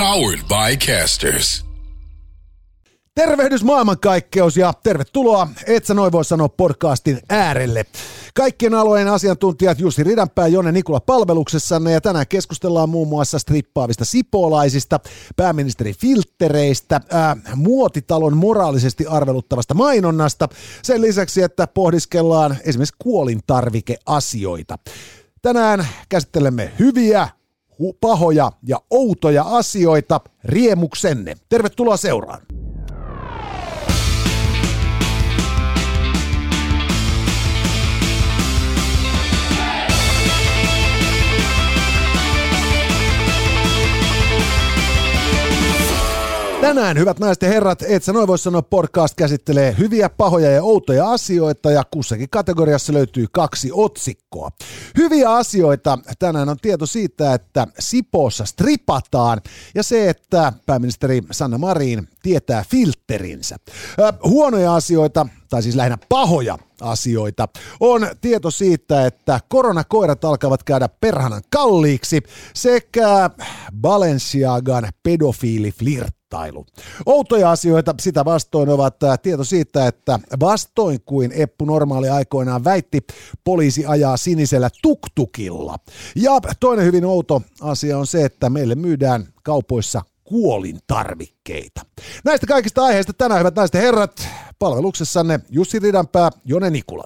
Powered by Casters. Tervehdys maailmankaikkeus ja tervetuloa Et sä noin voi sanoa podcastin äärelle. Kaikkien alueen asiantuntijat Jussi Ridanpää ja Jonne Nikula palveluksessanne ja tänään keskustellaan muun muassa strippaavista sipoolaisista, pääministeri filttereistä, ää, muotitalon moraalisesti arveluttavasta mainonnasta, sen lisäksi, että pohdiskellaan esimerkiksi kuolintarvikeasioita. Tänään käsittelemme hyviä, pahoja ja outoja asioita riemuksenne. Tervetuloa seuraan. Tänään, hyvät naiset ja herrat, et sä noin voi sanoa, podcast käsittelee hyviä, pahoja ja outoja asioita ja kussakin kategoriassa löytyy kaksi otsikkoa. Hyviä asioita tänään on tieto siitä, että Sipoossa stripataan ja se, että pääministeri Sanna Marin tietää filterinsä. Ö, huonoja asioita, tai siis lähinnä pahoja asioita, on tieto siitä, että koronakoirat alkavat käydä perhanan kalliiksi sekä Balenciagan pedofiiliflirttailu. Outoja asioita sitä vastoin ovat ää, tieto siitä, että vastoin kuin Eppu Normaali aikoinaan väitti, poliisi ajaa sinisellä tuktukilla. Ja toinen hyvin outo asia on se, että meille myydään kaupoissa kuolintarvikkeita. Näistä kaikista aiheista tänään, hyvät naiset ja herrat, palveluksessanne Jussi Ridanpää, Jone Nikula.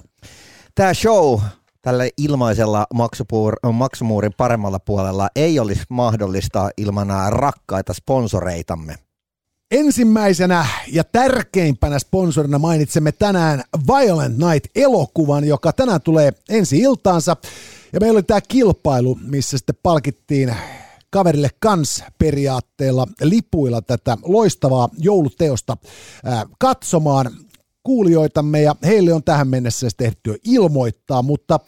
Tämä show tällä ilmaisella maksupuur- maksumuurin paremmalla puolella ei olisi mahdollista ilman rakkaita sponsoreitamme. Ensimmäisenä ja tärkeimpänä sponsorina mainitsemme tänään Violent Night-elokuvan, joka tänään tulee ensi iltaansa. Ja meillä oli tämä kilpailu, missä sitten palkittiin kaverille kans periaatteella lipuilla tätä loistavaa jouluteosta katsomaan kuulijoitamme ja heille on tähän mennessä tehty ilmoittaa, mutta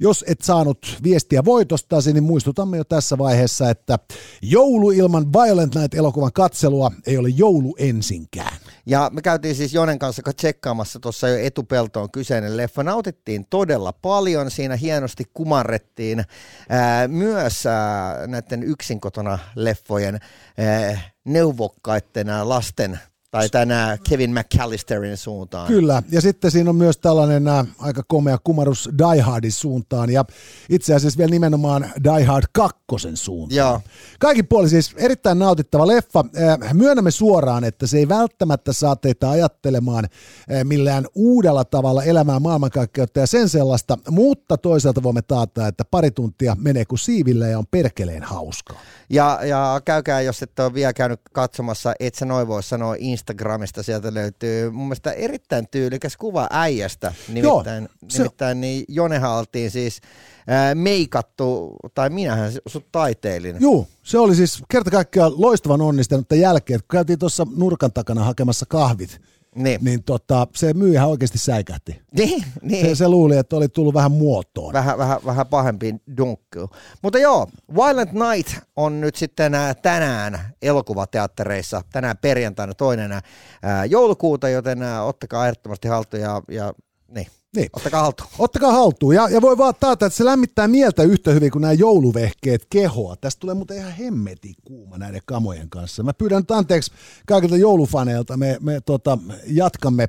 jos et saanut viestiä voitostasi, niin muistutamme jo tässä vaiheessa, että joulu ilman Violent Night-elokuvan katselua ei ole joulu ensinkään. Ja me käytiin siis Jonen kanssa tsekkaamassa tuossa jo etupeltoon kyseinen leffa. Nautittiin todella paljon, siinä hienosti kumarrettiin ää, myös ää, näiden yksin kotona leffojen ää, neuvokkaiden lasten tai tänä Kevin McAllisterin suuntaan. Kyllä, ja sitten siinä on myös tällainen ä, aika komea kumarus Die Hardin suuntaan, ja itse asiassa vielä nimenomaan Die Hard 2 suuntaan. Joo. Kaikin puolin siis erittäin nautittava leffa. Äh, Myönnämme suoraan, että se ei välttämättä saa teitä ajattelemaan äh, millään uudella tavalla elämää maailmankaikkeutta ja sen sellaista, mutta toisaalta voimme taata, että pari tuntia menee kuin siivillä ja on perkeleen hauskaa. Ja, ja käykää, jos et ole vielä käynyt katsomassa, et sä noin voi sanoa Instagramista, sieltä löytyy mun mielestä erittäin tyylikäs kuva äijästä. Nimittäin, se- nimittäin niin Jonehan oltiin siis ää, meikattu, tai minähän sut taiteilin. Juu, se oli siis kerta kaikkiaan loistavan onnistunutta jälkeen, kun käytiin tuossa nurkan takana hakemassa kahvit, Niin. niin tota, se myyjä oikeasti säikähti. Niin, niin. Se, se luuli, että oli tullut vähän muotoon. vähän, vähän, vähän pahempi dunkku. Mutta joo, Violent Night on nyt sitten ää, tänään elokuvateattereissa, tänään perjantaina toinen ää, joulukuuta, joten ää, ottakaa ehdottomasti haltuun ja, ja niin, Niin. ottakaa haltuun. Ottakaa haltuun. Ja, ja voi vaan taata, että se lämmittää mieltä yhtä hyvin kuin nämä jouluvehkeet kehoa. Tästä tulee muuten ihan hemmeti kuuma näiden kamojen kanssa. Mä pyydän nyt anteeksi kaikilta joulufaneilta. Me, me tota, jatkamme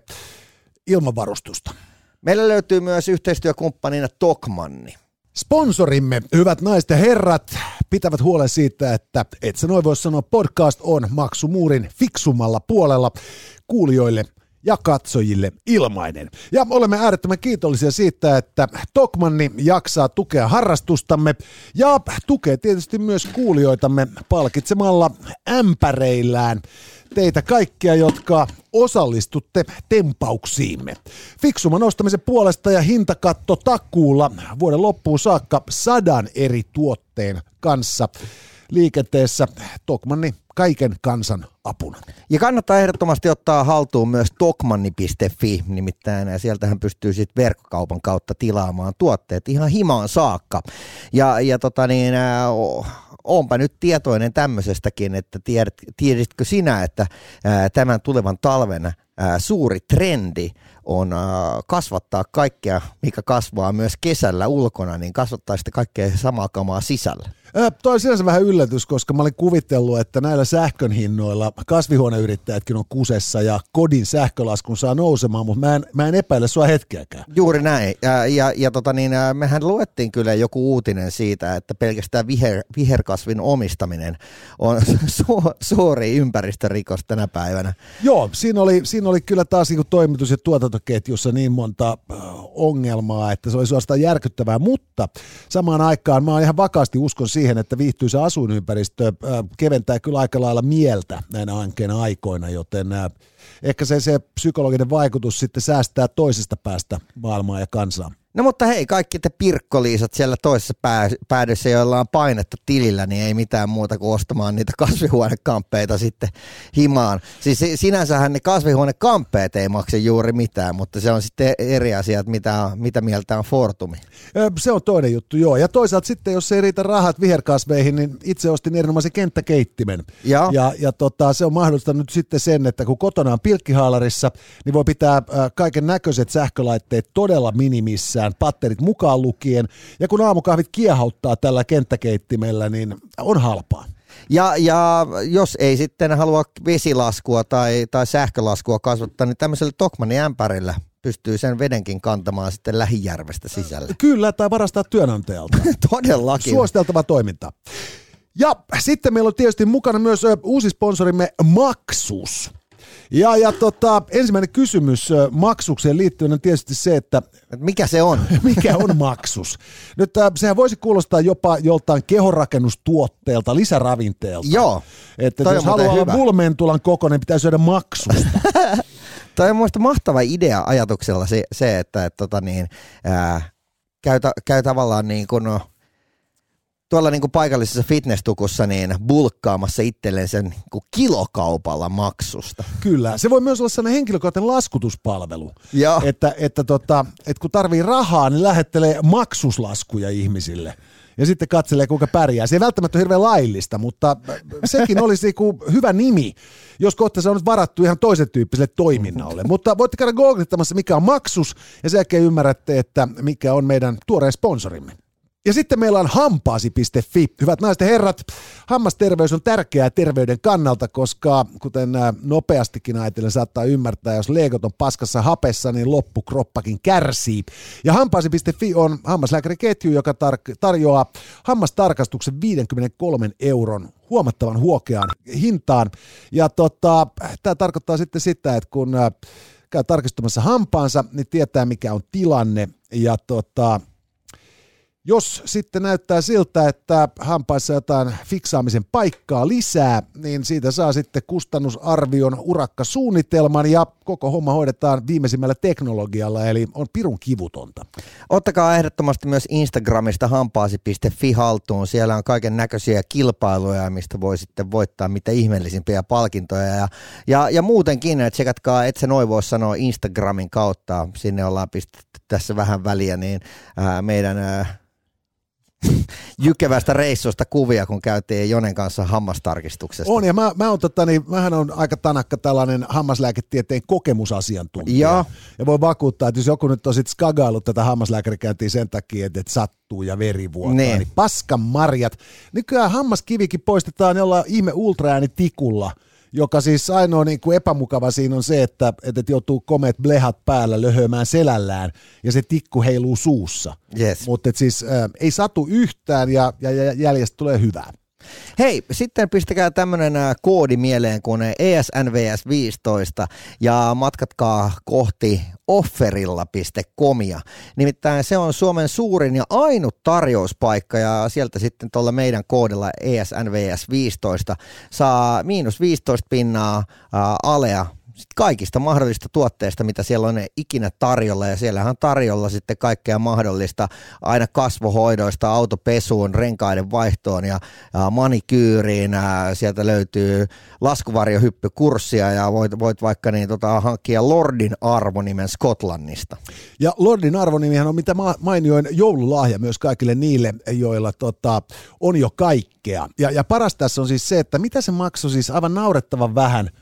ilmavarustusta. Meillä löytyy myös yhteistyökumppanina Tokmanni. Sponsorimme, hyvät naiset ja herrat, pitävät huolen siitä, että et sä noin voi sanoa, podcast on maksumuurin fiksummalla puolella kuulijoille ja katsojille ilmainen. Ja olemme äärettömän kiitollisia siitä, että Tokmanni jaksaa tukea harrastustamme ja tukee tietysti myös kuulijoitamme palkitsemalla ämpäreillään teitä kaikkia, jotka osallistutte tempauksiimme. Fiksuman ostamisen puolesta ja hintakatto takuulla vuoden loppuun saakka sadan eri tuotteen kanssa liikenteessä. Tokmanni kaiken kansan apuna. Ja kannattaa ehdottomasti ottaa haltuun myös tokmanni.fi, nimittäin sieltähän pystyy sitten verkkokaupan kautta tilaamaan tuotteet ihan himaan saakka. Ja, ja tota niin, äh, onpa nyt tietoinen tämmöisestäkin, että tiedät, tieditkö sinä, että äh, tämän tulevan talven äh, suuri trendi on äh, kasvattaa kaikkea, mikä kasvaa myös kesällä ulkona, niin kasvattaa sitten kaikkea samaa kamaa sisällä. Tuo on sinänsä vähän yllätys, koska mä olin kuvitellut, että näillä sähkön hinnoilla kasvihuoneyrittäjätkin on kusessa ja kodin sähkölaskun saa nousemaan, mutta mä en, mä en epäile sua hetkeäkään. Juuri näin. Ja, ja, ja tota niin, mehän luettiin kyllä joku uutinen siitä, että pelkästään viher, viherkasvin omistaminen on su, suuri ympäristörikos tänä päivänä. Joo, siinä oli, siinä oli kyllä taas niin toimitus- ja tuotantoketjussa niin monta ongelmaa, että se oli suorastaan järkyttävää, mutta samaan aikaan mä oon ihan vakaasti uskon siihen, siihen, että viihtyisä asuinympäristö keventää kyllä aika lailla mieltä näinä hankkeen aikoina, joten ehkä se, se psykologinen vaikutus sitten säästää toisesta päästä maailmaa ja kansaa. No mutta hei, kaikki te pirkkoliisat siellä toisessa pää, päädyssä, joilla on painetta tilillä, niin ei mitään muuta kuin ostamaan niitä kasvihuonekamppeita sitten himaan. Siis sinänsähän ne kasvihuonekamppeet ei maksa juuri mitään, mutta se on sitten eri asia, että mitä, mitä mieltä on Fortumi. Se on toinen juttu, joo. Ja toisaalta sitten, jos ei riitä rahat viherkasveihin, niin itse ostin erinomaisen kenttäkeittimen. Ja, ja, ja tota, se on mahdollistanut sitten sen, että kun kotona on pilkkihaalarissa, niin voi pitää kaiken näköiset sähkölaitteet todella minimissä mitään, patterit mukaan lukien. Ja kun aamukahvit kiehauttaa tällä kenttäkeittimellä, niin on halpaa. Ja, ja jos ei sitten halua vesilaskua tai, tai sähkölaskua kasvattaa, niin tämmöisellä Tokmanin ämpärillä pystyy sen vedenkin kantamaan sitten lähijärvestä sisälle. Kyllä, tai varastaa työnantajalta. Todellakin. Suositeltava toiminta. Ja sitten meillä on tietysti mukana myös uusi sponsorimme Maxus. Ja, ja tota, ensimmäinen kysymys maksukseen liittyen on tietysti se, että... Mikä se on? mikä on maksus? Nyt sehän voisi kuulostaa jopa joltain kehonrakennustuotteelta, lisäravinteelta. Joo, Että jos haluaa olla bulmentulan kokoinen, pitää syödä maksusta. Tämä on mielestäni mahtava idea ajatuksella se, se että et, tota niin, ää, käy, ta, käy tavallaan niin kuin, no, tuolla niin kuin paikallisessa fitnesstukussa niin bulkkaamassa itselleen sen niin kilokaupalla maksusta. Kyllä, se voi myös olla sellainen henkilökohtainen laskutuspalvelu. Ja. Että, että, tota, että kun tarvii rahaa, niin lähettelee maksuslaskuja ihmisille ja sitten katselee, kuinka pärjää. Se ei välttämättä ole hirveän laillista, mutta sekin olisi niinku hyvä nimi, jos kohta se on nyt varattu ihan toisen tyyppiselle toiminnalle. Mutta voitte käydä googlittamassa, mikä on maksus, ja sen jälkeen ymmärrätte, että mikä on meidän tuoreen sponsorimme. Ja sitten meillä on hampaasi.fi. Hyvät naiset ja herrat, hammasterveys on tärkeää terveyden kannalta, koska kuten nopeastikin ajatellen saattaa ymmärtää, jos leikot on paskassa hapessa, niin loppukroppakin kärsii. Ja hampaasi.fi on hammaslääkäriketju, joka tar- tarjoaa hammastarkastuksen 53 euron huomattavan huokeaan hintaan. Ja tota, tämä tarkoittaa sitten sitä, että kun käy tarkistumassa hampaansa, niin tietää mikä on tilanne. Ja tota, jos sitten näyttää siltä, että hampaissa jotain fiksaamisen paikkaa lisää, niin siitä saa sitten kustannusarvion urakkasuunnitelman ja koko homma hoidetaan viimeisimmällä teknologialla, eli on pirun kivutonta. Ottakaa ehdottomasti myös Instagramista hampaasi.fi haltuun. Siellä on kaiken näköisiä kilpailuja, mistä voi sitten voittaa mitä ihmeellisimpiä palkintoja. Ja, ja, ja muutenkin, että tsekatkaa, et se noin voi sanoa Instagramin kautta. Sinne ollaan pistetty tässä vähän väliä, niin ää, meidän... Ää, jykevästä reissusta kuvia, kun käytiin Jonen kanssa hammastarkistuksesta. On, ja mä, mä on, tota, niin, mähän on aika tanakka tällainen hammaslääketieteen kokemusasiantuntija. Ja, ja voi vakuuttaa, että jos joku nyt on sitten skagaillut tätä hammaslääkärikäyntiä sen takia, että, että sattuu ja veri vuotaa, niin. niin paskan marjat. Nykyään hammaskivikin poistetaan jollain ihme ultraäänitikulla – joka siis ainoa niin kuin epämukava siinä on se, että, että joutuu komeet blehat päällä löhömään selällään ja se tikku heiluu suussa. Yes. Mutta siis äh, ei satu yhtään ja, ja, ja jäljestä tulee hyvää. Hei, sitten pistäkää tämmöinen äh, koodi mieleen kuin ESNVS 15 ja matkatkaa kohti offerilla.comia. Nimittäin se on Suomen suurin ja ainut tarjouspaikka ja sieltä sitten tuolla meidän koodilla ESNVS 15 saa miinus 15 pinnaa äh, alea sit kaikista mahdollista tuotteista, mitä siellä on ikinä tarjolla. Ja siellähän on tarjolla sitten kaikkea mahdollista aina kasvohoidoista, autopesuun, renkaiden vaihtoon ja, ja manikyyriin. Sieltä löytyy laskuvarjohyppykurssia ja voit, voit vaikka niin, tota, hankkia Lordin arvonimen Skotlannista. Ja Lordin arvonimihän on mitä mainioin joululahja myös kaikille niille, joilla tota, on jo kaikkea. Ja, ja paras tässä on siis se, että mitä se maksoi siis aivan naurettavan vähän –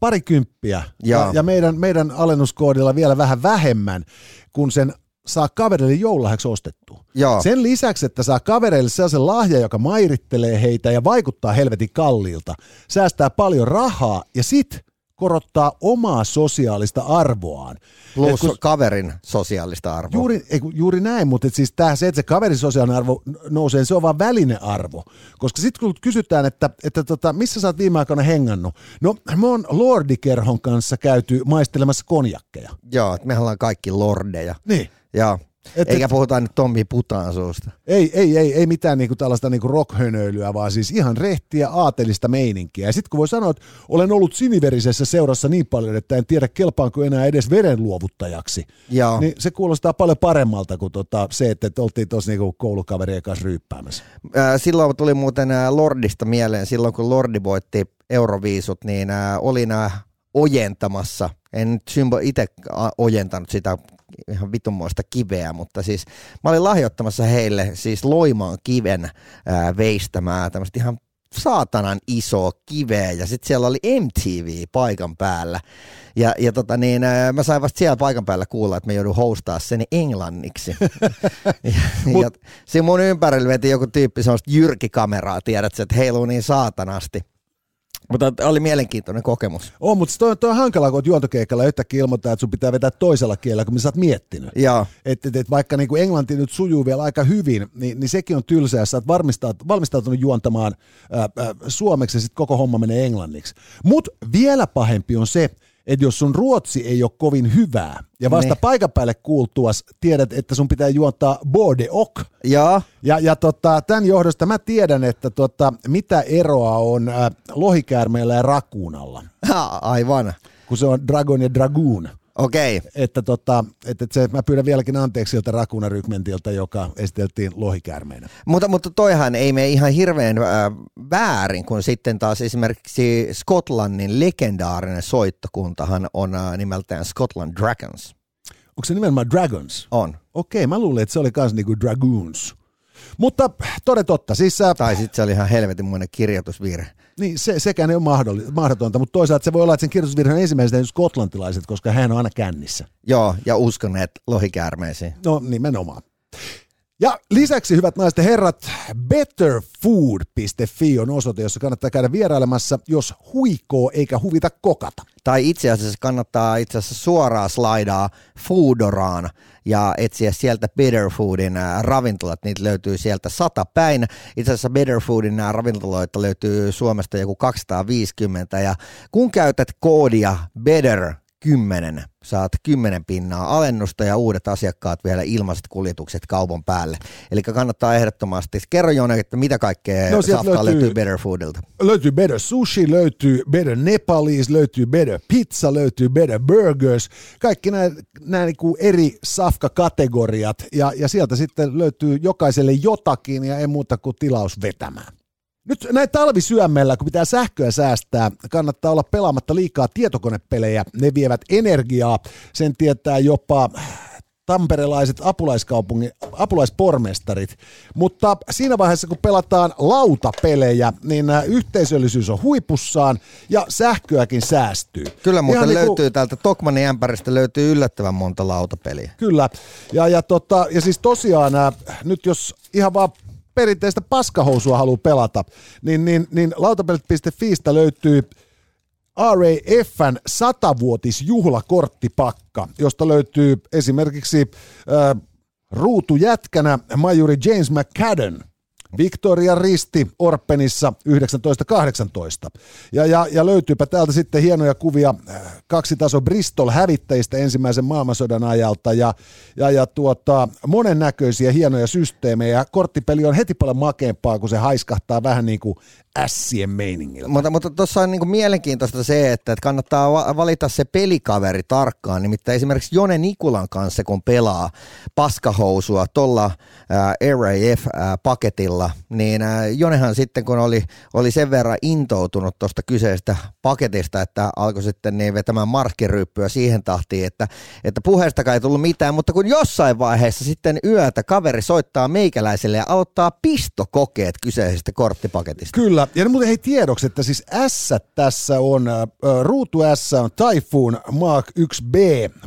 parikymppiä ja, ja meidän, meidän alennuskoodilla vielä vähän vähemmän, kun sen saa kaverille joululahjaksi ostettua. Joo. Sen lisäksi, että saa kavereille sellaisen lahja, joka mairittelee heitä ja vaikuttaa helvetin kalliilta, säästää paljon rahaa ja sit korottaa omaa sosiaalista arvoaan. Plus kun, kaverin sosiaalista arvoa. Juuri, ei, juuri näin, mutta et siis tää, se, että se kaverin sosiaalinen arvo nousee, se on vaan välinearvo. Koska sitten kun kysytään, että, että tota, missä sä oot viime aikoina hengannut, no me on Lordikerhon kanssa käyty maistelemassa konjakkeja. Joo, että mehän ollaan kaikki lordeja. Niin. Joo. Et, Eikä et, puhuta nyt Tommi Putaan suusta. Ei, ei, ei, ei mitään niinku tällaista niinku rockhönöilyä, vaan siis ihan rehtiä aatelista meininkiä. Ja sitten kun voi sanoa, että olen ollut siniverisessä seurassa niin paljon, että en tiedä kelpaanko enää edes verenluovuttajaksi, Joo. niin se kuulostaa paljon paremmalta kuin tota se, että oltiin tuossa niinku koulukaverien kanssa ryyppäämässä. Silloin tuli muuten Lordista mieleen, silloin kun Lordi voitti Euroviisut, niin olin ojentamassa, en nyt itse ojentanut sitä ihan vitunmoista kiveä, mutta siis mä olin lahjoittamassa heille siis Loimaan kiven ää, veistämää tämmöistä ihan saatanan iso kiveä ja sitten siellä oli MTV paikan päällä. Ja, ja tota niin, mä sain vasta siellä paikan päällä kuulla, että mä joudun hostaa sen englanniksi. ja, Mut... ja siinä mun ympärillä veti joku tyyppi semmoista jyrkikameraa, tiedät että heiluu niin saatanasti. Mutta oli mielenkiintoinen kokemus. On, mutta toi, toi on hankalaa, kun olet juontokeikalla yhtäkkiä ilmoittaa, että sun pitää vetää toisella kielellä, kun sä oot miettinyt. Joo. Et, et, et vaikka niin kuin englanti nyt sujuu vielä aika hyvin, niin, niin sekin on tylsää, sä oot valmistautunut juontamaan ää, ää, suomeksi ja sitten koko homma menee englanniksi. Mutta vielä pahempi on se, että jos sun ruotsi ei ole kovin hyvää, ja vasta ne. paikan päälle kuultuas tiedät, että sun pitää juontaa bode ok. Ja, ja, ja tota, tämän johdosta mä tiedän, että tota, mitä eroa on äh, lohikäärmeellä ja rakuunalla. Ha, aivan. Kun se on dragon ja dragoon. Okei. Että, tota, että se, mä pyydän vieläkin anteeksi siltä Rakuna-rykmentiltä, joka esiteltiin lohikäärmeenä. Mutta, mutta toihan ei mene ihan hirveän äh, väärin, kun sitten taas esimerkiksi Skotlannin legendaarinen soittokuntahan on äh, nimeltään Scotland Dragons. Onko se nimenomaan Dragons? On. Okei, mä luulin, että se oli myös niinku Dragoons. Mutta toden totta. Siis, äh, tai sitten se oli ihan helvetinmoinen kirjoitusvirhe. Niin, se, sekään ei ole mahdotonta, mutta toisaalta se voi olla, että sen kirjoitusvirhe on ensimmäiset skotlantilaiset, koska hän on aina kännissä. Joo, ja uskoneet lohikäärmeisiin. No nimenomaan. Ja lisäksi, hyvät naiset ja herrat, betterfood.fi on osoite, jossa kannattaa käydä vierailemassa, jos huikoo eikä huvita kokata. Tai itse asiassa kannattaa itse asiassa suoraan slaidaa Foodoraan etsiä sieltä Better Foodin ravintolat. Niitä löytyy sieltä sata päin. Itse asiassa Better Foodin ravintoloita löytyy Suomesta joku 250 ja kun käytät koodia BETTER 10. Saat 10 pinnaa alennusta ja uudet asiakkaat vielä ilmaiset kuljetukset kaupan päälle. Eli kannattaa ehdottomasti. Kerro Jone, että mitä kaikkea no, löytyy, löytyy Better Foodilta. Löytyy Better Sushi, löytyy Better Nepalese, löytyy Better Pizza, löytyy Better Burgers. Kaikki nämä, nämä niin kuin eri safka-kategoriat ja, ja sieltä sitten löytyy jokaiselle jotakin ja ei muuta kuin tilaus vetämään. Nyt näin talvisyömmellä, kun pitää sähköä säästää, kannattaa olla pelaamatta liikaa tietokonepelejä. Ne vievät energiaa. Sen tietää jopa tamperelaiset apulaiskaupungin, apulaispormestarit. Mutta siinä vaiheessa, kun pelataan lautapelejä, niin yhteisöllisyys on huipussaan ja sähköäkin säästyy. Kyllä muuten Ihan löytyy niin täältä Tokmanin ämpäristä löytyy yllättävän monta lautapeliä. Kyllä. Ja, ja, tota, ja siis tosiaan nyt jos ihan vaan perinteistä paskahousua haluaa pelata, niin, niin, niin lautapelit.fiistä löytyy RAFn satavuotisjuhlakorttipakka, josta löytyy esimerkiksi äh, ruutujätkänä majuri James McCadden, Victoria Risti Orpenissa 1918. Ja, ja, ja löytyypä täältä sitten hienoja kuvia äh, kaksi taso Bristol hävittäjistä ensimmäisen maailmansodan ajalta ja, ja, ja tuota, monennäköisiä hienoja systeemejä. Korttipeli on heti paljon makeampaa, kun se haiskahtaa vähän niin kuin ässien meiningillä. Mutta, mutta tuossa on niin mielenkiintoista se, että kannattaa valita se pelikaveri tarkkaan. Nimittäin esimerkiksi Jone Nikulan kanssa, kun pelaa paskahousua tuolla RAF-paketilla, niin Jonehan sitten, kun oli, oli sen verran intoutunut tuosta kyseisestä paketista, että alkoi sitten niin vetämään markkiryyppyä siihen tahtiin, että, että puheestakaan ei tullut mitään, mutta kun jossain vaiheessa sitten yötä kaveri soittaa meikäläiselle ja aloittaa pistokokeet kyseisestä korttipaketista. Kyllä, ja muuten hei tiedoksi, että siis S tässä on, äh, ruutu S on Typhoon Mark 1B,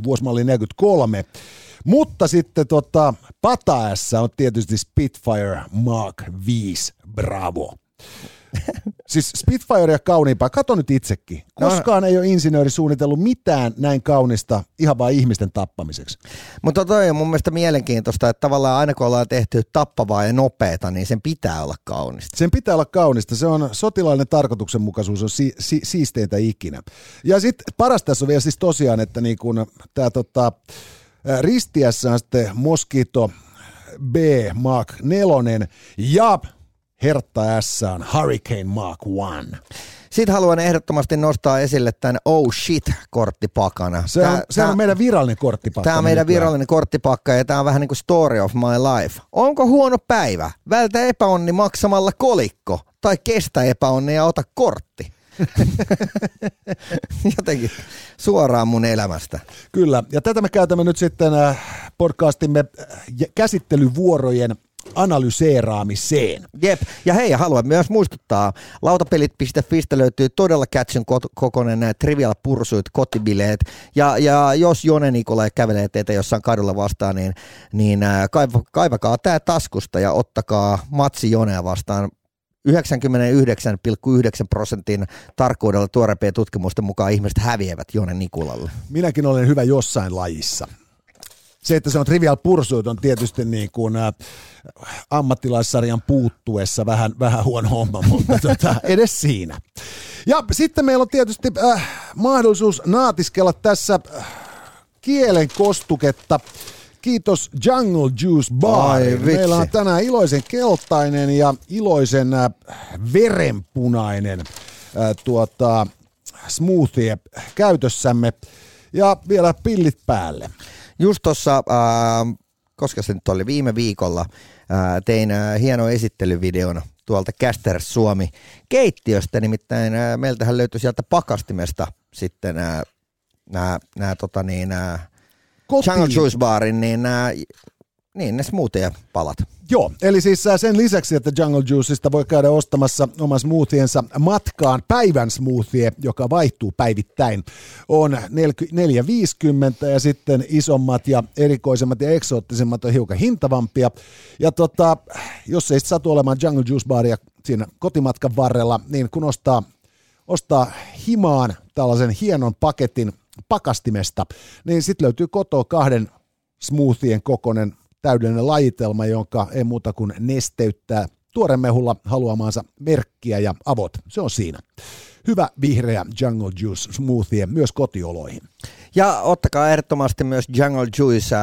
vuosimalli 43, mutta sitten tota, pata S on tietysti Spitfire Mark 5 Bravo. Siis Spitfire ja kauniimpaa, kato nyt itsekin. No, Koskaan no, ei ole insinööri suunnitellut mitään näin kaunista ihan vain ihmisten tappamiseksi. Mutta toi on mun mielestä mielenkiintoista, että tavallaan aina kun ollaan tehty tappavaa ja nopeata, niin sen pitää olla kaunista. Sen pitää olla kaunista. Se on sotilaallinen tarkoituksenmukaisuus on si- si- siisteintä ikinä. Ja sitten paras tässä on vielä siis tosiaan, että niin kun tämä tota, ristiässä on sitten Mosquito B Mark 4 ja Hertta S on Hurricane Mark 1. Sitten haluan ehdottomasti nostaa esille tämän Oh Shit-korttipakana. Se on, tää, se on tää, meidän virallinen korttipakka. Tämä on meidän nykyään. virallinen korttipakka ja tämä on vähän niin kuin story of my life. Onko huono päivä? Vältä epäonni maksamalla kolikko tai kestä epäonni ja ota kortti. Jotenkin suoraan mun elämästä. Kyllä, ja tätä me käytämme nyt sitten äh, podcastimme äh, käsittelyvuorojen analyseeraamiseen. Jep, ja hei, haluan myös muistuttaa, lautapelit.fistä löytyy todella catchin kokoinen nämä Trivial Pursuit kotibileet, ja, ja jos Jone Nikolai kävelee teitä jossain kadulla vastaan, niin, niin äh, kaiv- kaivakaa tämä taskusta ja ottakaa matsi Jonea vastaan 99,9 prosentin tarkkuudella tuoreempien tutkimusten mukaan ihmiset häviävät Jone Nikulalle. Minäkin olen hyvä jossain lajissa se, että se on Trivial Pursuit on tietysti niin kuin, ä, ammattilaissarjan puuttuessa vähän, vähän huono homma, mutta tota, edes siinä. Ja sitten meillä on tietysti äh, mahdollisuus naatiskella tässä äh, kielen kostuketta. Kiitos Jungle Juice Bar. Meillä on tänään iloisen keltainen ja iloisen äh, verenpunainen äh, tuota, smoothie käytössämme ja vielä pillit päälle. Just tuossa, äh, koska se nyt oli viime viikolla, äh, tein äh, hieno esittelyvideon tuolta Caster Suomi keittiöstä, nimittäin äh, meiltähän löytyi sieltä pakastimesta sitten nämä, nämä tota niin, äh, Jungle Juice Barin, niin nämä niin, ne smoothie-palat. Joo, eli siis äh, sen lisäksi, että Jungle Juiceista voi käydä ostamassa oman smoothiensa matkaan päivän smoothie, joka vaihtuu päivittäin, on 4,50 ja sitten isommat ja erikoisemmat ja eksoottisemmat on hiukan hintavampia. Ja tota, jos ei satu olemaan Jungle Juice Baria siinä kotimatkan varrella, niin kun ostaa, ostaa himaan tällaisen hienon paketin pakastimesta, niin sitten löytyy kotoa kahden smoothien kokonen täydellinen lajitelma, jonka ei muuta kuin nesteyttää tuoremehulla haluamaansa merkkiä ja avot. Se on siinä. Hyvä vihreä Jungle Juice smoothie myös kotioloihin. Ja ottakaa ehdottomasti myös Jungle Juice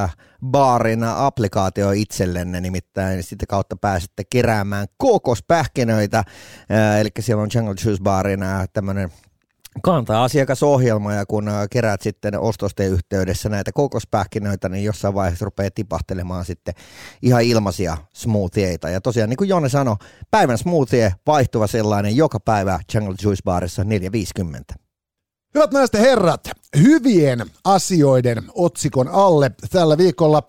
baarin applikaatio itsellenne, nimittäin sitä kautta pääsette keräämään kokospähkinöitä, eli siellä on Jungle Juice baarin tämmöinen kantaa asiakasohjelma ja kun äh, kerät sitten ostosten yhteydessä näitä kokospähkinöitä, niin jossain vaiheessa rupeaa tipahtelemaan sitten ihan ilmaisia smoothieita. Ja tosiaan niin kuin Jone sanoi, päivän smoothie, vaihtuva sellainen joka päivä Jungle Juice Barissa 4.50. Hyvät naiset ja herrat, hyvien asioiden otsikon alle tällä viikolla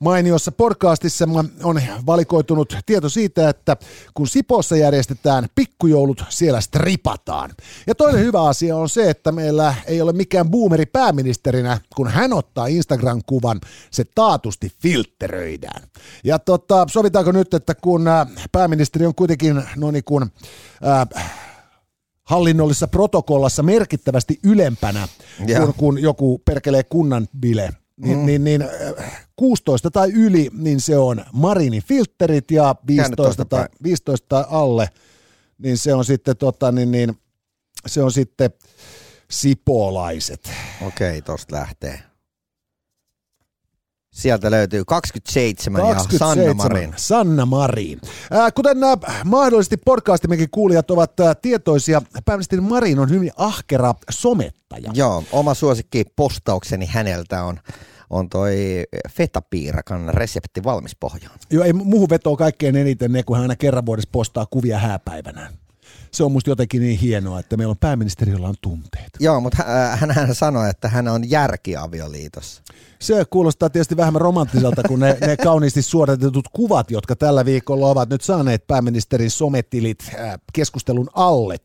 mainiossa podcastissa on valikoitunut tieto siitä, että kun Sipossa järjestetään pikkujoulut, siellä stripataan. Ja toinen hyvä asia on se, että meillä ei ole mikään boomeri pääministerinä, kun hän ottaa Instagram-kuvan, se taatusti filtteröidään. Ja tota, sovitaanko nyt, että kun äh, pääministeri on kuitenkin no niin kuin, äh, hallinnollisessa protokollassa merkittävästi ylempänä kuin, kuin joku perkelee kunnan bile, niin, mm. niin, niin äh, 16 tai yli, niin se on Marinin filterit ja 15 tai, toistapäin. 15 tai alle, niin se on sitten, tota, niin, niin, se on sitten sipolaiset. Okei, tosta lähtee. Sieltä löytyy 27, ja Sanna Marin. Sanna Marin. Äh, kuten nämä mahdollisesti podcastimmekin kuulijat ovat äh, tietoisia, pääministeri Marin on hyvin ahkera somettaja. Joo, oma suosikki postaukseni häneltä on, on toi fetapiirakan resepti valmis pohjaan. Joo, ei muuhun vetoo kaikkein eniten ne, kun hän aina kerran vuodessa postaa kuvia hääpäivänä. Se on musta jotenkin niin hienoa, että meillä on pääministeri, jolla on tunteet. Joo, mutta hän, hän sanoi, että hän on järkiavioliitossa. Se kuulostaa tietysti vähemmän romanttiselta kuin ne, ne kauniisti suoritetut kuvat, jotka tällä viikolla ovat nyt saaneet pääministerin sometilit äh, keskustelun alle.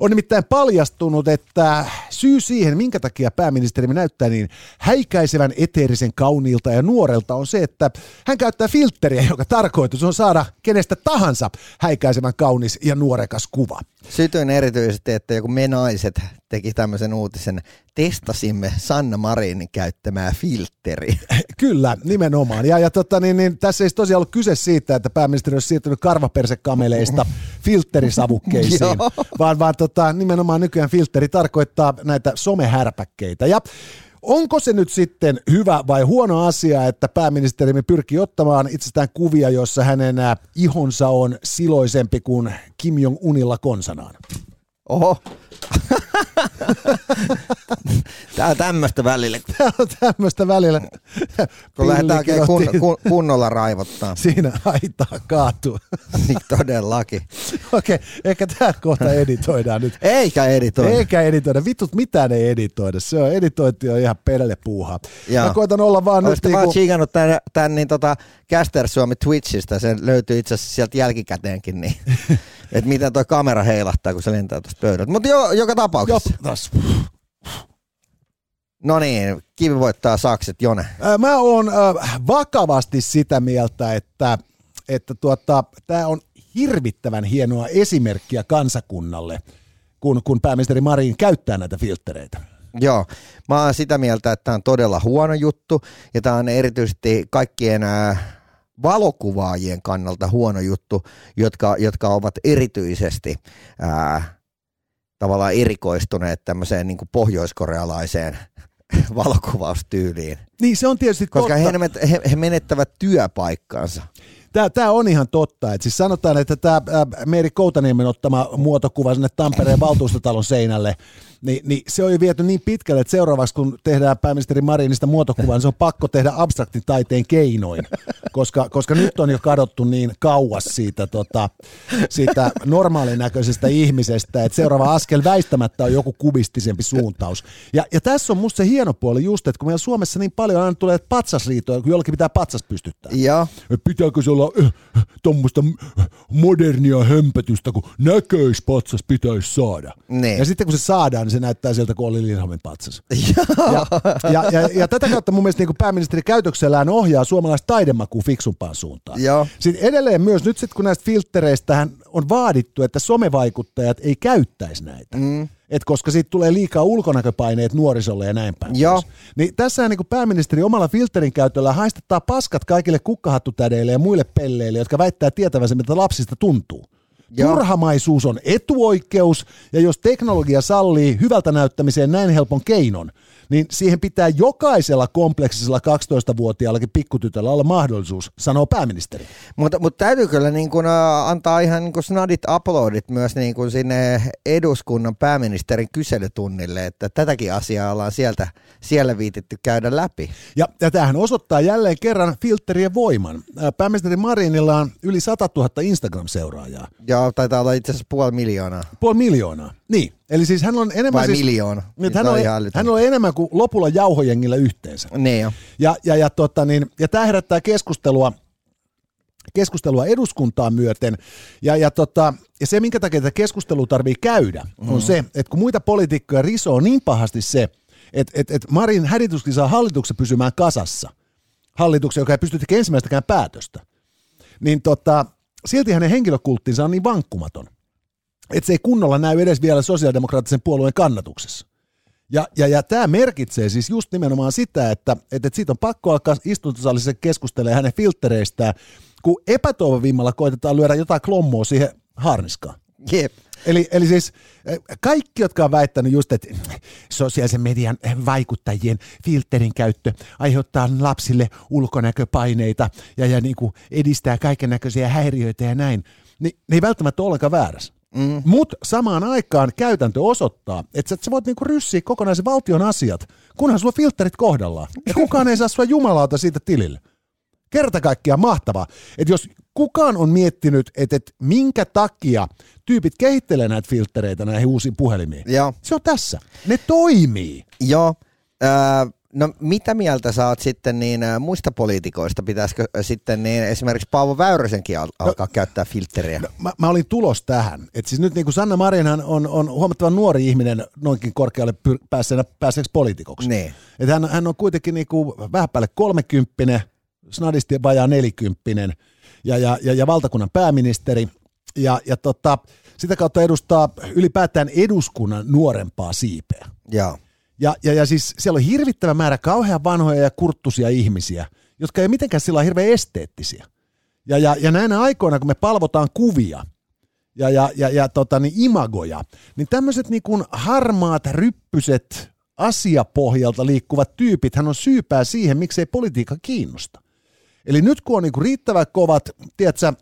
On nimittäin paljastunut, että syy siihen, minkä takia pääministeri näyttää niin häikäisevän, eteerisen, kauniilta ja nuorelta on se, että hän käyttää filtteriä, joka tarkoitus on saada kenestä tahansa häikäisevän kaunis ja nuorekas kuva. Sytyin erityisesti, että joku me naiset teki tämmöisen uutisen, testasimme Sanna Marinin käyttämää filtteriä. Kyllä, nimenomaan. Ja, ja tota, niin, niin, tässä ei tosiaan ollut kyse siitä, että pääministeri olisi siirtynyt karvapersekameleista filterisavukkeisiin, Joo. vaan, vaan tota, nimenomaan nykyään filteri tarkoittaa näitä somehärpäkkeitä. Ja Onko se nyt sitten hyvä vai huono asia, että pääministerimme pyrkii ottamaan itsestään kuvia, jossa hänen ihonsa on siloisempi kuin Kim Jong-unilla konsanaan? Oho. Tää on tämmöistä välillä, Tämä on tämmöistä välillä. kun lähdetään oikein kun, kun, kunnolla raivottaa. Siinä haitaa kaatuu. Niin todellakin. Okei, ehkä tämä kohta editoidaan nyt. Eikä editoida. Eikä editoida. Vitut mitään ei editoida. Se on, editointi on ihan pelle puuhaa. Joo. Mä koitan olla vaan nyt Olisitte vaan niinku, tän, tän niin tota Caster Suomi Twitchistä, se löytyy itse asiassa sieltä jälkikäteenkin, niin että miten toi kamera heilahtaa, kun se lentää tuosta pöydältä. Mutta jo, joka Jop, tapauksessa. taas. No niin, kivi voittaa sakset, Jone. Mä oon äh, vakavasti sitä mieltä, että, että tuota, tämä on hirvittävän hienoa esimerkkiä kansakunnalle, kun, kun pääministeri Marin käyttää näitä filtreitä. Joo, mä oon sitä mieltä, että tämä on todella huono juttu, ja tämä on erityisesti kaikkien äh, valokuvaajien kannalta huono juttu, jotka, jotka ovat erityisesti äh, tavallaan erikoistuneet tämmöiseen niin kuin pohjoiskorealaiseen valokuvaustyyliin, Niin se on tietysti koska totta. he, met- he, he menettävät työpaikkaansa. Tämä, tämä on ihan totta. Et siis sanotaan, että tämä ää, Meeri Koutaniemen ottama muotokuva sinne Tampereen valtuustotalon seinälle, niin, niin se on jo viety niin pitkälle, että seuraavaksi kun tehdään pääministeri Marinista muotokuvaa, niin se on pakko tehdä abstraktin taiteen keinoin, koska, koska nyt on jo kadottu niin kauas siitä, tota, siitä normaalin näköisestä ihmisestä, että seuraava askel väistämättä on joku kubistisempi suuntaus. Ja, ja tässä on musta se hieno puoli just, että kun meillä Suomessa niin paljon aina tulee patsasriitoja, kun jollakin pitää patsas pystyttää. Joo, Et Pitääkö se olla äh, tuommoista modernia hömpötystä, kun näköispatsas pitäisi saada. Niin. Ja sitten kun se saadaan, niin se näyttää siltä, kuin oli Lindholmin patsas. Ja, ja, ja, ja tätä kautta mun mielestä niin pääministeri käytöksellään ohjaa suomalaista taidemakua fiksumpaan suuntaan. Joo. Sitten edelleen myös, nyt sitten kun näistä filttereistä on vaadittu, että somevaikuttajat ei käyttäisi näitä. Mm. Et koska siitä tulee liikaa ulkonäköpaineet nuorisolle ja näin päin. Joo. Niin tässä niin pääministeri omalla filterin käytöllä haistattaa paskat kaikille kukkahattutädeille ja muille pelleille, jotka väittää tietävänsä, mitä lapsista tuntuu. Joo. Turhamaisuus on etuoikeus, ja jos teknologia sallii hyvältä näyttämiseen näin helpon keinon, niin siihen pitää jokaisella kompleksisella 12-vuotiaallakin pikkutytöllä olla mahdollisuus, sanoo pääministeri. Mutta, mutta täytyy kyllä niin kuin, ä, antaa ihan niin kuin snadit uploadit myös niin kuin sinne eduskunnan pääministerin kyselytunnille, että tätäkin asiaa ollaan sieltä, siellä viitetty käydä läpi. Ja, ja tämähän osoittaa jälleen kerran filterien voiman. Ää, Pääministeri Marinilla on yli 100 000 Instagram-seuraajaa. Ja taitaa olla itse asiassa puoli miljoonaa. Puoli miljoonaa. Niin. Eli siis hän on enemmän Vai siis, miljoona. Se hän, on on, älytön. hän on enemmän kuin lopulla jauhojengillä yhteensä. Niin jo. Ja, ja, ja, tota niin, ja tämä herättää keskustelua, keskustelua eduskuntaa myöten. Ja, ja, tota, ja se, minkä takia tätä keskustelua tarvii käydä, mm. on se, että kun muita poliitikkoja risoo niin pahasti se, että että että Marin hädityskin saa hallituksen pysymään kasassa, hallituksen, joka ei pysty tekemään ensimmäistäkään päätöstä, niin tota, silti hänen henkilökulttinsa on niin vankkumaton, että se ei kunnolla näy edes vielä sosiaalidemokraattisen puolueen kannatuksessa. Ja, ja, ja tämä merkitsee siis just nimenomaan sitä, että, että, siitä on pakko alkaa istuntosalissa keskustelemaan hänen filtereistään, kun epätoivovimmalla koitetaan lyödä jotain klommoa siihen harniskaan. Jep. Eli, eli siis eh, kaikki, jotka on väittänyt just, että sosiaalisen median vaikuttajien filterin käyttö aiheuttaa lapsille ulkonäköpaineita ja, ja niin kuin edistää kaiken näköisiä häiriöitä ja näin, niin ne ei välttämättä ole ollenkaan väärässä. Mm. Mutta samaan aikaan käytäntö osoittaa, että sä voit niinku ryssiä kokonaisen valtion asiat, kunhan sulla filterit kohdallaan. Ja kukaan ei saa sua jumalauta siitä tilille. Kerta kaikkiaan mahtavaa. Että jos kukaan on miettinyt, että, että minkä takia tyypit kehittelee näitä filtreitä näihin uusiin puhelimiin, Joo. se on tässä. Ne toimii. Joo. Äh, no mitä mieltä sä oot sitten niin äh, muista poliitikoista? Pitäisikö äh, sitten niin esimerkiksi Paavo Väyrysenkin al- alkaa no, käyttää filtteriä? No, mä, mä olin tulos tähän. että siis nyt niin kuin Sanna Marinhan on, on huomattavan nuori ihminen noinkin korkealle pyr- pääseeksi poliitikoksi. Niin. Et hän, hän on kuitenkin niin kuin vähän päälle kolmekymppinen, snadisti vajaa nelikymppinen ja, ja, ja, ja valtakunnan pääministeri. Ja, ja tota, sitä kautta edustaa ylipäätään eduskunnan nuorempaa siipeä. Joo. Ja, ja, ja siis siellä on hirvittävä määrä kauhean vanhoja ja kurttusia ihmisiä, jotka ei mitenkään sillä hirveän esteettisiä. Ja, ja, ja näinä aikoina, kun me palvotaan kuvia ja, ja, ja, ja tota, niin imagoja, niin tämmöiset niin harmaat, ryppyset, asiapohjalta liikkuvat tyypit, hän on syypää siihen, miksei politiikka kiinnosta. Eli nyt kun on niin riittävän kovat, tiedätkö,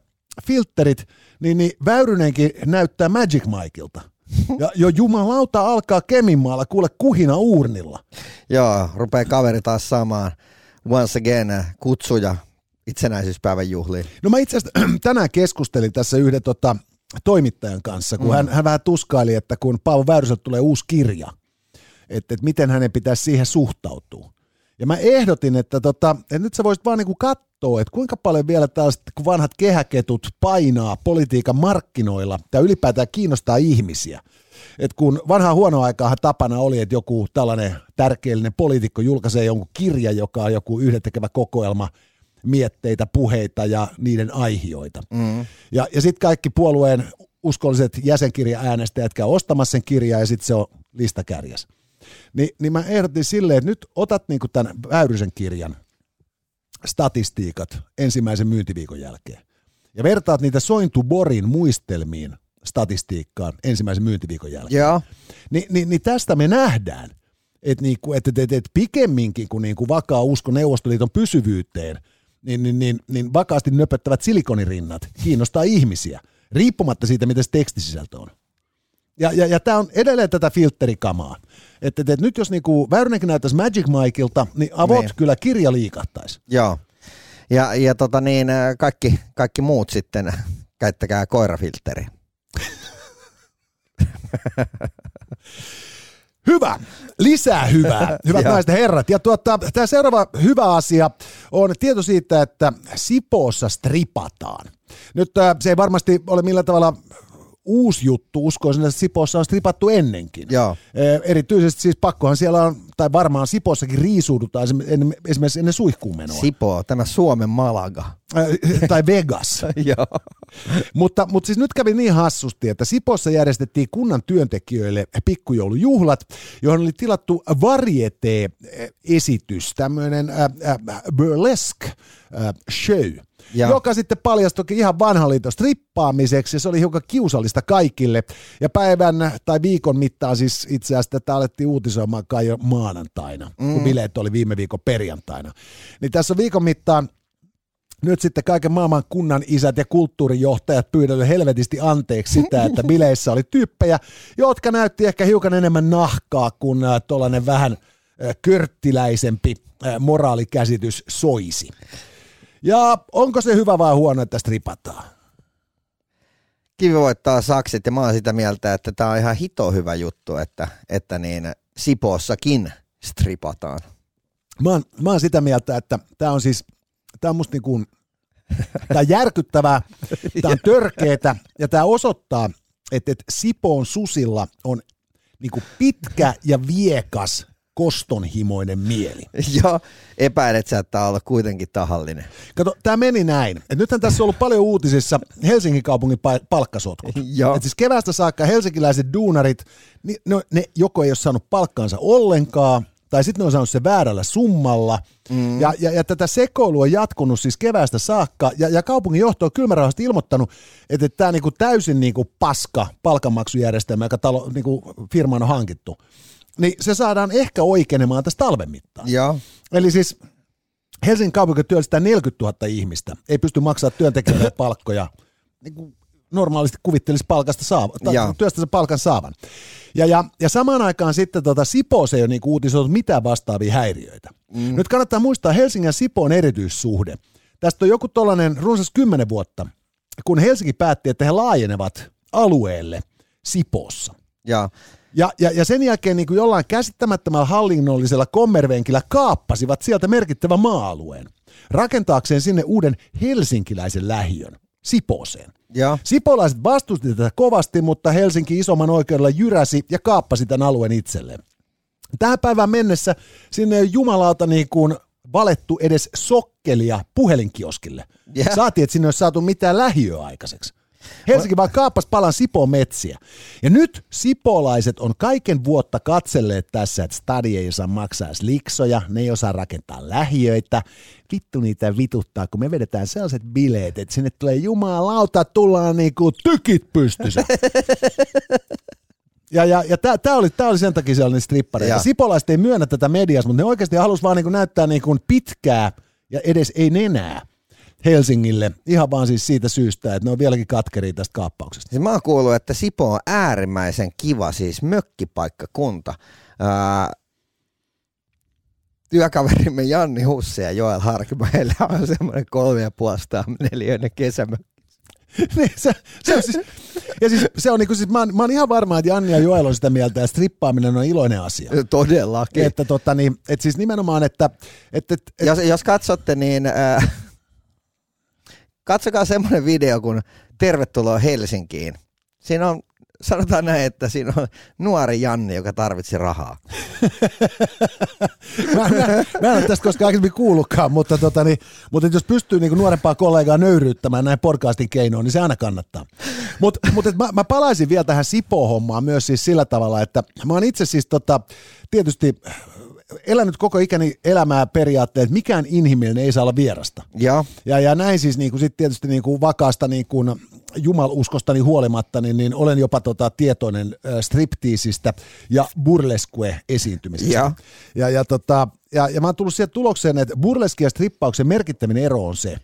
filterit, niin, niin Väyrynenkin näyttää Magic Mikeilta. Ja jo jumalauta alkaa Keminmaalla kuule kuhina uurnilla. Joo, rupeaa kaveri taas saamaan once again kutsuja itsenäisyyspäivän juhliin. No mä itse asiassa tänään keskustelin tässä yhden tota, toimittajan kanssa, kun mm. hän, hän vähän tuskaili, että kun Paavo Väyryseltä tulee uusi kirja, että, että miten hänen pitäisi siihen suhtautua. Ja mä ehdotin, että, tota, että nyt sä voisit vaan niinku katsoa, että kuinka paljon vielä kun vanhat kehäketut painaa politiikan markkinoilla, tai ylipäätään kiinnostaa ihmisiä. Et kun vanhaa huono aikaa tapana oli, että joku tällainen tärkeellinen poliitikko julkaisee jonkun kirja, joka on joku yhdentekevä kokoelma mietteitä, puheita ja niiden aihioita. Mm. Ja, ja sitten kaikki puolueen uskolliset jäsenkirja-äänestäjät käy ostamassa sen kirjaa ja sitten se on listakärjäs. Ni, niin mä ehdotin silleen, että nyt otat niinku tämän Väyrysen kirjan statistiikat ensimmäisen myyntiviikon jälkeen ja vertaat niitä Sointu Borin muistelmiin statistiikkaan ensimmäisen myyntiviikon jälkeen. Joo. Ni, ni, niin tästä me nähdään, että niinku, et, et, et, et pikemminkin kuin niinku vakaa usko Neuvostoliiton pysyvyyteen, niin, niin, niin, niin vakaasti nöpöttävät silikonirinnat kiinnostaa ihmisiä, riippumatta siitä, mitä se tekstisisältö on. Ja, ja, ja tämä on edelleen tätä filterikamaa. Että et, et nyt jos niinku Väyrynenkin näyttäisi Magic Mikeilta, niin avot niin. kyllä kirja liikahtaisi. Joo. Ja, ja tota niin, kaikki, kaikki muut sitten käyttäkää koirafilteri. Hyvä. Lisää hyvää. Hyvät naiset herrat. Ja tuota, tämä seuraava hyvä asia on tieto siitä, että Sipoossa stripataan. Nyt äh, se ei varmasti ole millään tavalla uusi juttu, uskoisin, että Sipossa on stripattu ennenkin. Joo. Erityisesti siis pakkohan siellä on, tai varmaan Sipossakin riisuudutaan esimerkiksi ennen suihkuun menoa. Sipo, tämä Suomen Malaga. tai Vegas. Joo. mutta, mutta siis nyt kävi niin hassusti, että Sipossa järjestettiin kunnan työntekijöille pikkujoulujuhlat, johon oli tilattu varieté-esitys, tämmöinen äh, äh, burlesque äh, show – ja. joka sitten paljastui ihan vanhan liiton strippaamiseksi ja se oli hiukan kiusallista kaikille. Ja päivän tai viikon mittaan siis itse asiassa tätä alettiin uutisoimaan kai jo maanantaina, mm. kun bileet oli viime viikon perjantaina. Niin tässä on viikon mittaan nyt sitten kaiken maailman kunnan isät ja kulttuurijohtajat pyydellä helvetisti anteeksi sitä, että bileissä oli tyyppejä, jotka näytti ehkä hiukan enemmän nahkaa kuin äh, tuollainen vähän äh, körttiläisempi äh, moraalikäsitys soisi. Ja onko se hyvä vai huono, että stripataan? Kivi voittaa saksit ja mä oon sitä mieltä, että tämä on ihan hito hyvä juttu, että, että niin Sipoossakin stripataan. Mä oon, mä oon sitä mieltä, että tämä on siis, tämä on musta niin kuin, tämä on järkyttävää, tämä on törkeetä ja tämä osoittaa, että, että Sipoon susilla on niin kuin pitkä ja viekas kostonhimoinen mieli. Joo, epäilet sä, että olla kuitenkin tahallinen. Kato, tämä meni näin. Et nythän tässä on ollut paljon uutisissa Helsingin kaupungin pa- palkkasotkut. Joo. Et siis keväästä saakka helsinkiläiset duunarit, niin ne, ne joko ei ole saanut palkkaansa ollenkaan, tai sitten ne on saanut se väärällä summalla. Mm. Ja, ja, ja tätä sekoilua on jatkunut siis keväästä saakka, ja, ja kaupungin johto on kylmärauhasti ilmoittanut, että, tämä niinku täysin niinku paska palkanmaksujärjestelmä, joka talo, niinku firman on hankittu, niin se saadaan ehkä oikeenemaan tästä talven mittaan. Joo. Eli siis Helsingin kaupunki työllistää 40 000 ihmistä, ei pysty maksamaan työntekijöille palkkoja, niin kuin normaalisti kuvittelisi palkasta saava, Joo. työstä se palkan saavan. Ja, ja, ja samaan aikaan sitten tota, Sipoossa ei ole niinku uutisoitu mitään vastaavia häiriöitä. Mm. Nyt kannattaa muistaa Helsingin ja Sipoon erityissuhde. Tästä on joku tollainen runsas kymmenen vuotta, kun Helsinki päätti, että he laajenevat alueelle Sipoossa. Joo. Ja, ja, ja sen jälkeen niin kuin jollain käsittämättömällä hallinnollisella kommervenkillä kaappasivat sieltä merkittävän maa-alueen, rakentaakseen sinne uuden helsinkiläisen lähiön, Sipooseen. Joo. Sipolaiset vastusti tätä kovasti, mutta Helsinki isomman oikeudella jyräsi ja kaappasi tämän alueen itselleen. Tähän päivään mennessä sinne ei ole jumalauta niin kuin valettu edes sokkelia puhelinkioskille. Jää. Saatiin, että sinne olisi saatu mitään lähiöä aikaiseksi. Helsinki vaan kaappas palan Sipoon metsiä. Ja nyt sipolaiset on kaiken vuotta katselleet tässä, että stadi ei osaa maksaa liksoja, ne ei osaa rakentaa lähiöitä. Vittu niitä vituttaa, kun me vedetään sellaiset bileet, että sinne tulee jumalauta, tullaan niinku tykit pystyssä. Ja, ja, ja tämä oli, tää oli sen takia sellainen strippari. Ja Sipolaiset ei myönnä tätä mediassa, mutta ne oikeasti halusi vaan niinku näyttää niinku pitkää ja edes ei nenää Helsingille. Ihan vaan siis siitä syystä, että ne on vieläkin katkeria tästä kaappauksesta. Siis mä oon kuullut, että Sipo on äärimmäisen kiva, siis mökkipaikkakunta. Ää, työkaverimme Janni Husse ja Joel Harkimo, heillä on semmoinen kolme ja puolesta neliöinen kesämökki. niin, se, se on siis, ja siis, se on niinku, siis mä, oon, mä oon ihan varma, että Janni ja Joel on sitä mieltä, että strippaaminen on iloinen asia. Todellakin. Että tota, niin, et siis nimenomaan, että et, et, et, jos, jos katsotte, niin äh, katsokaa semmoinen video kuin Tervetuloa Helsinkiin. Siinä on, sanotaan näin, että siinä on nuori Janni, joka tarvitsi rahaa. mä, mä, mä en ole tästä koskaan aikaisemmin kuullutkaan, mutta, tota, niin, mutta jos pystyy niin nuorempaa kollegaa nöyryyttämään näin podcastin keinoin, niin se aina kannattaa. Mutta mut, et mä, mä palaisin vielä tähän Sipo-hommaan myös siis sillä tavalla, että mä oon itse siis tota, tietysti elänyt koko ikäni elämää periaatteet, että mikään inhimillinen ei saa olla vierasta. Joo. Ja, ja näin siis niin kuin, sit tietysti niin kuin vakaasta niin kuin jumaluskostani huolimatta, niin, niin olen jopa tota, tietoinen äh, striptiisistä ja burlesque-esiintymisestä. Ja. Ja, ja, tota, ja, ja mä oon tullut siihen tulokseen, että burleski ja strippauksen merkittävin ero on se,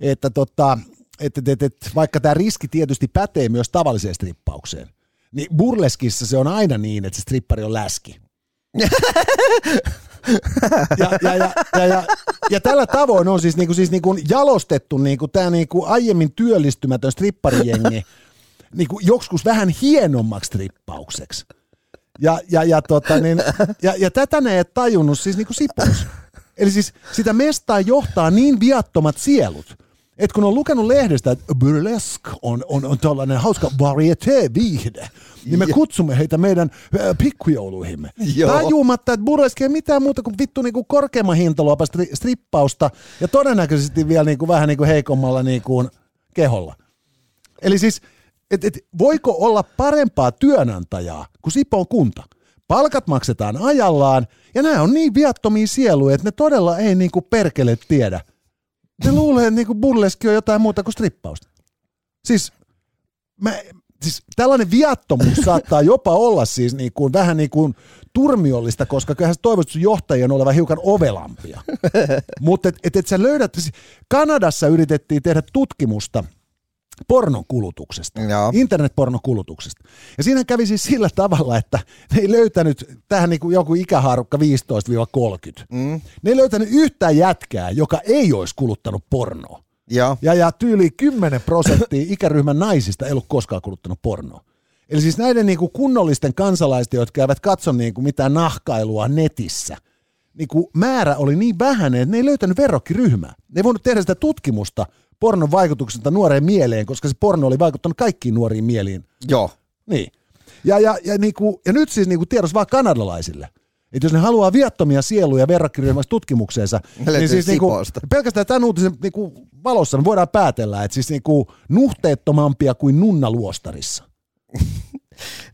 että tota, et, et, et, et, vaikka tämä riski tietysti pätee myös tavalliseen strippaukseen, niin burleskissa se on aina niin, että se strippari on läski. Ja, ja, ja, ja, ja, ja tällä tavoin on siis, niinku, siis niinku jalostettu niinku, tämä niinku aiemmin työllistymätön stripparijengi niinku, joskus vähän hienommaksi strippaukseksi. Ja, ja, ja, tota, niin, ja, ja tätä ne ei tajunnut siis niinku. Eli siis sitä mestaa johtaa niin viattomat sielut, että kun on lukenut lehdestä, että burlesque on, on, on tällainen hauska varieté-viihde, niin me kutsumme heitä meidän äh, pikkujouluihimme. Joo. Tajumatta, että burleski ei mitään muuta kuin vittu niinku korkeamman hintaluopan stri- strippausta ja todennäköisesti vielä niinku vähän niinku heikommalla niinku keholla. Eli siis, et, et, voiko olla parempaa työnantajaa kuin Sipoon kunta? Palkat maksetaan ajallaan ja nämä on niin viattomia sieluja, että ne todella ei niinku perkele tiedä. Ne luulee, että niinku burleski on jotain muuta kuin strippausta. Siis, mä, siis tällainen viattomuus saattaa jopa olla siis niin kuin, vähän niin kuin turmiollista, koska kyllähän sun johtajien olevan hiukan ovelampia. Mutta et, et, et sä löydät, siis Kanadassa yritettiin tehdä tutkimusta pornon kulutuksesta, Joo. internetpornon kulutuksesta. Ja siinä kävi siis sillä tavalla, että ne ei löytänyt tähän niin kuin joku ikähaarukka 15-30. Mm. Ne ei löytänyt yhtään jätkää, joka ei olisi kuluttanut pornoa. Joo. Ja, ja tyyli 10 prosenttia ikäryhmän naisista ei ollut koskaan kuluttanut pornoa. Eli siis näiden niin kuin kunnollisten kansalaisten, jotka eivät katso niin kuin mitään nahkailua netissä, niin kuin määrä oli niin vähäinen, että ne ei löytänyt verrokkiryhmää. Ne ei voinut tehdä sitä tutkimusta pornon vaikutuksesta nuoreen mieleen, koska se porno oli vaikuttanut kaikkiin nuoriin mieliin. Joo. Niin. Ja, ja, ja, niin kuin, ja nyt siis niin kuin tiedos vaan kanadalaisille, Että jos ne haluaa viattomia sieluja verrakkirjoimassa tutkimukseensa, Ne niin siis niinku, pelkästään tämän uutisen niinku valossa me voidaan päätellä, että siis niinku nuhteettomampia kuin nunna luostarissa.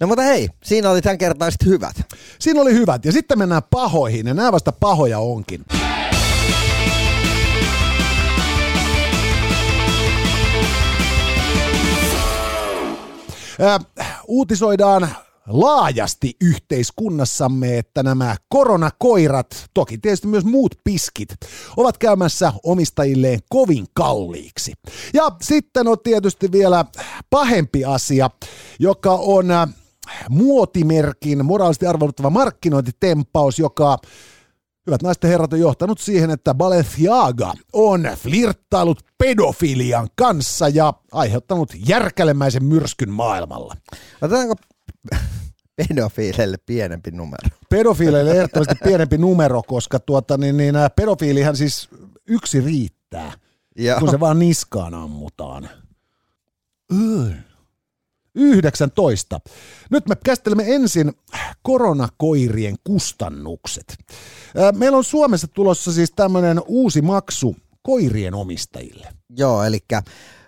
No mutta hei, siinä oli tämän kertaiset hyvät. Siinä oli hyvät. Ja sitten mennään pahoihin, ja nämä vasta pahoja onkin. Uutisoidaan laajasti yhteiskunnassamme, että nämä koronakoirat, toki tietysti myös muut piskit, ovat käymässä omistajilleen kovin kalliiksi. Ja sitten on tietysti vielä pahempi asia, joka on muotimerkin moraalisesti arvoittava markkinointitempaus, joka Hyvät naiset ja herrat on johtanut siihen, että Balenciaga on flirttailut pedofilian kanssa ja aiheuttanut järkälemäisen myrskyn maailmalla. Otetaanko pedofiileille pienempi numero? Pedofiileille ehdottomasti pienempi numero, koska tuota, niin, niin, pedofiilihan siis yksi riittää, Joo. kun se vaan niskaan ammutaan. Öö. 19. Nyt me käsittelemme ensin koronakoirien kustannukset. Meillä on Suomessa tulossa siis tämmöinen uusi maksu koirien omistajille. Joo, eli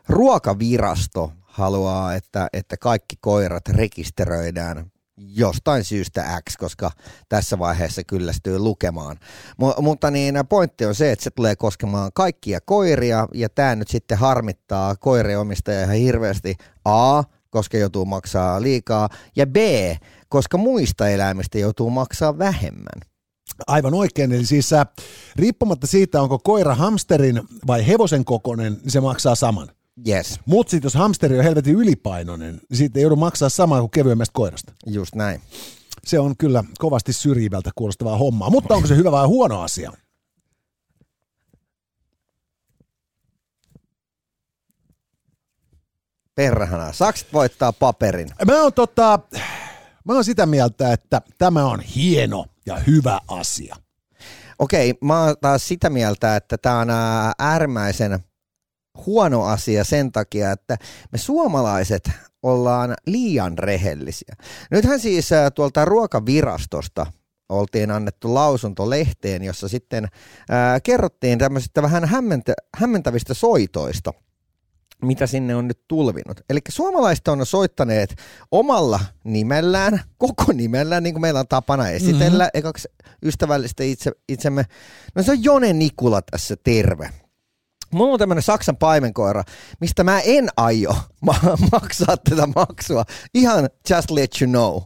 ruokavirasto haluaa, että, että kaikki koirat rekisteröidään jostain syystä X, koska tässä vaiheessa kyllästyy lukemaan. Mu- mutta niin pointti on se, että se tulee koskemaan kaikkia koiria, ja tämä nyt sitten harmittaa koirien omistajia ihan hirveästi. A, koska joutuu maksaa liikaa, ja B, koska muista eläimistä joutuu maksaa vähemmän. Aivan oikein, eli siis äh, riippumatta siitä, onko koira hamsterin vai hevosen kokoinen, niin se maksaa saman. Yes, Mutta sitten jos hamsteri on helvetin ylipainoinen, niin siitä ei joudu maksaa samaa kuin kevyemmästä koirasta. just näin. Se on kyllä kovasti syrjivältä kuulostavaa hommaa, mutta onko se hyvä vai huono asia? Perhana, sakset voittaa paperin. Mä oon, tota, mä oon sitä mieltä, että tämä on hieno ja hyvä asia. Okei, mä oon taas sitä mieltä, että tämä on ää, äärimmäisen huono asia sen takia, että me suomalaiset ollaan liian rehellisiä. Nythän siis tuolta ruokavirastosta oltiin annettu lausunto lehteen, jossa sitten ää, kerrottiin tämmöisistä vähän hämmentä, hämmentävistä soitoista, mitä sinne on nyt tulvinut. Eli suomalaiset on soittaneet omalla nimellään, koko nimellään, niin kuin meillä on tapana esitellä, mm-hmm. ekaksi ystävällistä itse, itsemme. No se on Jone Nikula tässä, terve. Mulla on tämmönen Saksan paimenkoira, mistä mä en aio ma- maksaa tätä maksua. Ihan just let you know.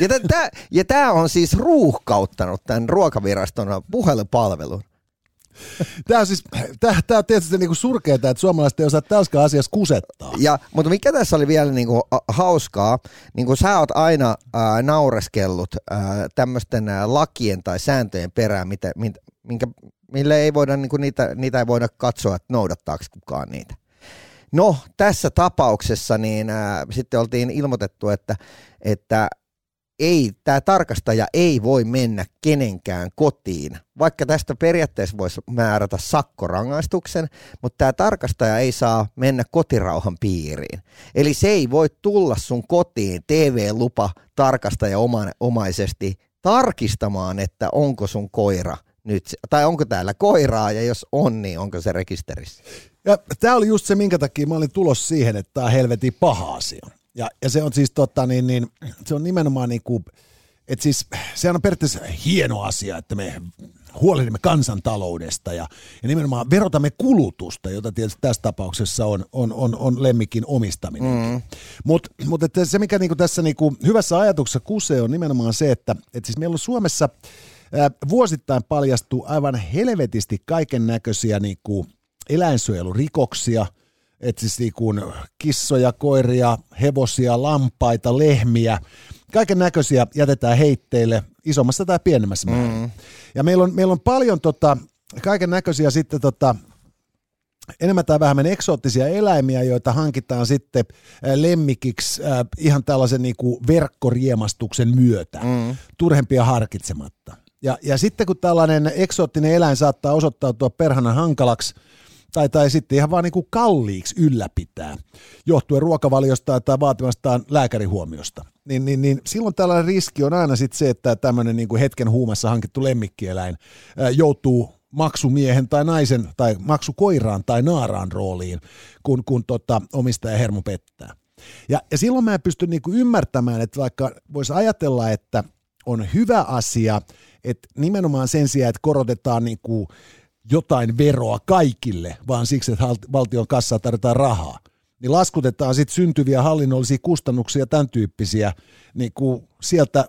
Ja, t- ja tää on siis ruuhkauttanut tämän ruokaviraston puhelupalvelun. Tämä on siis, tää, tää on tietysti niinku surkeeta, että suomalaiset ei osaa täyskä asiassa kusettaa. Ja, mutta mikä tässä oli vielä niinku, hauskaa, niin kuin sä oot aina ää, naureskellut ää, tämmöisten ää, lakien tai sääntöjen perään, mitä, minkä, mille ei voida, niinku, niitä, niitä ei voida katsoa, että noudattaako kukaan niitä. No, tässä tapauksessa niin ää, sitten oltiin ilmoitettu, että, että ei, tämä tarkastaja ei voi mennä kenenkään kotiin, vaikka tästä periaatteessa voisi määrätä sakkorangaistuksen, mutta tämä tarkastaja ei saa mennä kotirauhan piiriin. Eli se ei voi tulla sun kotiin TV-lupa tarkastaja omaisesti tarkistamaan, että onko sun koira nyt, tai onko täällä koiraa, ja jos on, niin onko se rekisterissä. Ja tämä oli just se, minkä takia mä olin tulos siihen, että tämä helvetin paha asia. Ja, ja se on siis tota, niin, niin, se on nimenomaan niin kuin, että siis sehän on periaatteessa hieno asia, että me huolehdimme kansantaloudesta ja, ja nimenomaan verotamme kulutusta, jota tietysti tässä tapauksessa on, on, on, on lemmikin omistaminen. Mm. Mutta mut se, mikä niinku tässä niinku hyvässä ajatuksessa kusee, on nimenomaan se, että et siis meillä on Suomessa ää, vuosittain paljastuu aivan helvetisti kaiken näköisiä niinku eläinsuojelurikoksia, että siis niinku kissoja, koiria, hevosia, lampaita, lehmiä, kaiken näköisiä jätetään heitteille isommassa tai pienemmässä määrin. Mm. Ja meillä on, meillä on paljon tota, kaiken näköisiä sitten tota, enemmän tai vähemmän eksoottisia eläimiä, joita hankitaan sitten lemmikiksi äh, ihan tällaisen niin kuin verkkoriemastuksen myötä, mm. turhempia harkitsematta. Ja, ja sitten kun tällainen eksoottinen eläin saattaa osoittautua perhana hankalaksi, tai, tai sitten ihan vaan niin kuin kalliiksi ylläpitää, johtuen ruokavaliosta tai vaatimastaan lääkärihuomiosta, niin, niin, niin silloin tällainen riski on aina sit se, että tämmöinen niin kuin hetken huumassa hankittu lemmikkieläin joutuu maksumiehen tai naisen tai maksukoiraan tai naaraan rooliin, kun, kun tota, omistaja hermo pettää. Ja, ja silloin mä en pysty niinku ymmärtämään, että vaikka voisi ajatella, että on hyvä asia, että nimenomaan sen sijaan, että korotetaan niinku jotain veroa kaikille, vaan siksi, että valtion kassaa tarvitaan rahaa, niin laskutetaan sitten syntyviä hallinnollisia kustannuksia, tämän tyyppisiä, niin kuin sieltä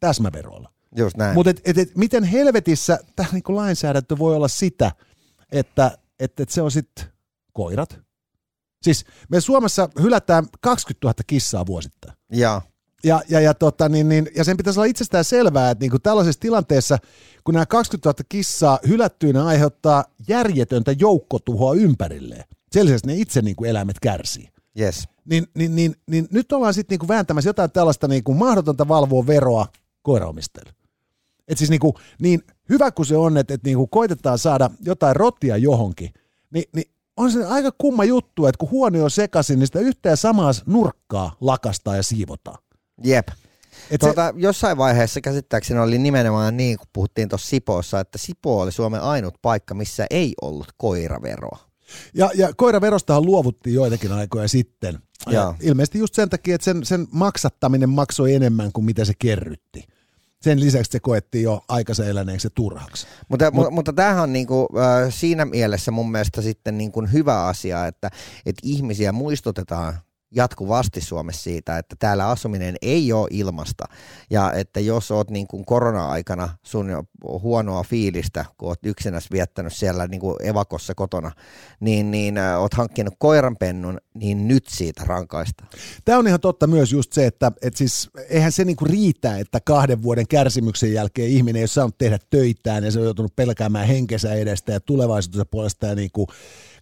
täsmäveroilla. Just näin. Mutta et, et, et, miten helvetissä tämä niinku lainsäädäntö voi olla sitä, että et, et se on sitten koirat? Siis me Suomessa hylätään 20 000 kissaa vuosittain. Ja. Ja, ja, ja, tota, niin, niin, ja sen pitäisi olla itsestään selvää, että niin kuin tällaisessa tilanteessa, kun nämä 20 000 kissaa hylättyinä aiheuttaa järjetöntä joukkotuhoa ympärilleen. Sen lisäksi ne itse niin kuin eläimet kärsii. Yes. Niin, niin, niin, niin nyt ollaan sitten niin vääntämässä jotain tällaista niin kuin mahdotonta valvoa veroa koiraomistajille. Et siis niin, kuin, niin hyvä kuin se on, että, että niin kuin koitetaan saada jotain rottia johonkin, niin, niin on se aika kumma juttu, että kun huone on sekaisin, niin sitä yhtä ja samaa nurkkaa lakastaa ja siivotaan. Jep. Et tuota, se... Jossain vaiheessa käsittääkseni oli nimenomaan niin, kun puhuttiin tuossa Sipoossa, että Sipo oli Suomen ainut paikka, missä ei ollut koiraveroa. Ja, ja koiraverostahan luovuttiin joitakin aikoja sitten. Ja. Ilmeisesti just sen takia, että sen, sen maksattaminen maksoi enemmän kuin mitä se kerrytti sen lisäksi se koettiin jo aikaisen eläneeksi turhaksi. Mutta, Mut, mutta tämähän on niinku, äh, siinä mielessä mun mielestä sitten niinku hyvä asia, että, että ihmisiä muistutetaan jatkuvasti Suomessa siitä, että täällä asuminen ei ole ilmasta ja että jos oot niin kuin korona-aikana sun huonoa fiilistä, kun oot yksinäs viettänyt siellä niin kuin evakossa kotona, niin, niin äh, oot hankkinut koiranpennun, niin nyt siitä rankaista. Tämä on ihan totta myös just se, että, että siis eihän se niin kuin riitä, että kahden vuoden kärsimyksen jälkeen ihminen ei ole saanut tehdä töitään ja se on joutunut pelkäämään henkensä edestä ja tulevaisuutensa puolesta ja niin kuin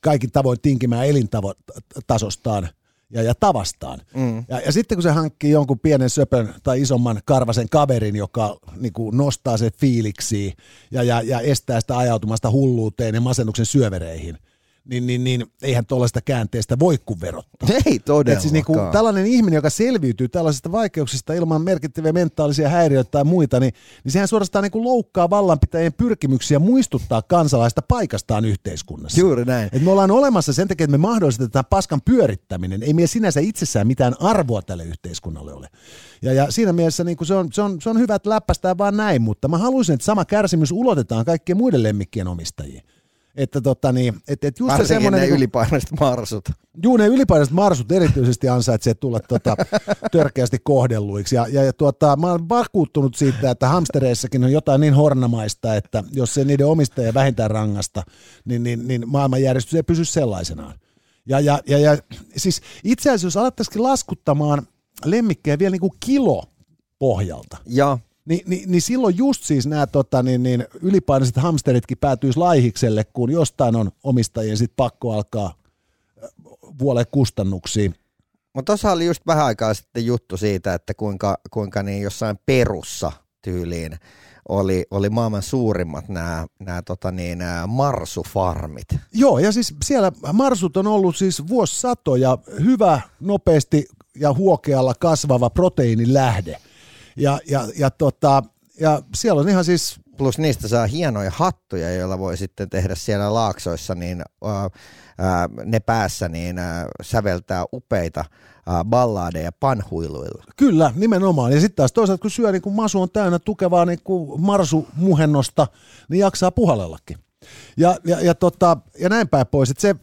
kaikin tavoin tinkimään elintasostaan – ja, ja tavastaan. Mm. Ja, ja sitten kun se hankkii jonkun pienen söpön tai isomman karvasen kaverin, joka niin kuin nostaa se fiiliksi ja, ja, ja estää sitä ajautumasta hulluuteen ja masennuksen syövereihin – niin, niin, niin eihän tuollaista käänteestä voi kuin verottaa. Ei todellakaan. siis niin kuin tällainen ihminen, joka selviytyy tällaisista vaikeuksista ilman merkittäviä mentaalisia häiriöitä tai muita, niin, niin sehän suorastaan niin kuin loukkaa vallanpitäjien pyrkimyksiä muistuttaa kansalaista paikastaan yhteiskunnassa. Juuri näin. Et me ollaan olemassa sen takia, että me mahdollistetaan paskan pyörittäminen. Ei meillä sinänsä itsessään mitään arvoa tälle yhteiskunnalle ole. Ja, ja siinä mielessä niin kuin se, on, se, on, se on hyvä, että läppästään vaan näin, mutta mä haluaisin, että sama kärsimys ulotetaan kaikkien muiden lemmikkien omistajiin. Että tota niin, et, et just se semmoinen... ne niin ylipainaiset marsut. Juu, ne ylipainaiset marsut erityisesti ansaitsee tulla tota, törkeästi kohdelluiksi. Ja, ja, ja tuota, mä oon vakuuttunut siitä, että hamstereissakin on jotain niin hornamaista, että jos se niiden omistaja vähintään rangasta, niin, niin, niin maailmanjärjestys ei pysy sellaisenaan. Ja, ja, ja, ja siis itse asiassa jos alettaisikin laskuttamaan lemmikkejä vielä niin kuin kilo pohjalta. Ja Ni, niin, niin silloin just siis nämä tota, niin, niin ylipaineiset hamsteritkin päätyisi laihikselle, kun jostain on omistajien sit pakko alkaa vuolle kustannuksiin. Mutta tuossa oli just vähän aikaa sitten juttu siitä, että kuinka, kuinka niin jossain perussa tyyliin oli, oli maailman suurimmat nämä, nämä, tota niin, nämä marsufarmit. Joo, ja siis siellä marsut on ollut siis vuosisatoja hyvä, nopeasti ja huokealla kasvava proteiinilähde – ja, ja, ja, tota, ja siellä on ihan siis... Plus niistä saa hienoja hattuja, joilla voi sitten tehdä siellä laaksoissa, niin ää, ää, ne päässä niin ää, säveltää upeita balladeja panhuiluilla. Kyllä, nimenomaan. Ja sitten taas toisaalta, kun syö niin kun masu on täynnä tukevaa niin marsumuhennosta, niin jaksaa puhalellakin. Ja, ja, ja, tota, ja näin päin pois. Että se,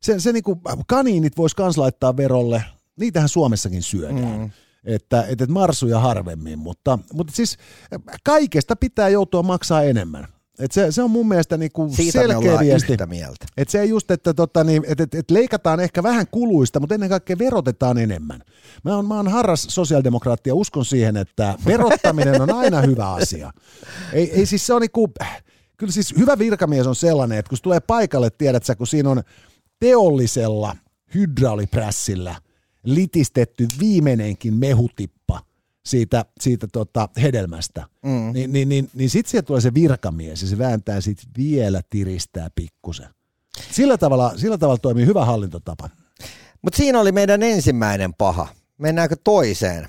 se, se niin kuin kaniinit voisi kans laittaa verolle. Niitähän Suomessakin syödään. Mm että, että marsuja harvemmin, mutta, mutta siis kaikesta pitää joutua maksaa enemmän. Et se, se on mun mielestä niinku Siitä selkeä viesti. Yhtä mieltä. Et se just, että tota, niin, et, et, et leikataan ehkä vähän kuluista, mutta ennen kaikkea verotetaan enemmän. Mä oon, mä oon harras sosiaalidemokraatti ja uskon siihen, että verottaminen on aina hyvä asia. Ei, ei siis se on niinku, kyllä siis hyvä virkamies on sellainen, että kun tulee paikalle, tiedät sä, kun siinä on teollisella hydrauliprässillä – litistetty viimeinenkin mehutippa siitä, siitä tota hedelmästä, mm. niin, niin, niin, niin sitten sieltä tulee se virkamies ja se vääntää sitten vielä tiristää pikkusen. Sillä tavalla, sillä tavalla toimii hyvä hallintotapa. Mutta siinä oli meidän ensimmäinen paha. Mennäänkö toiseen?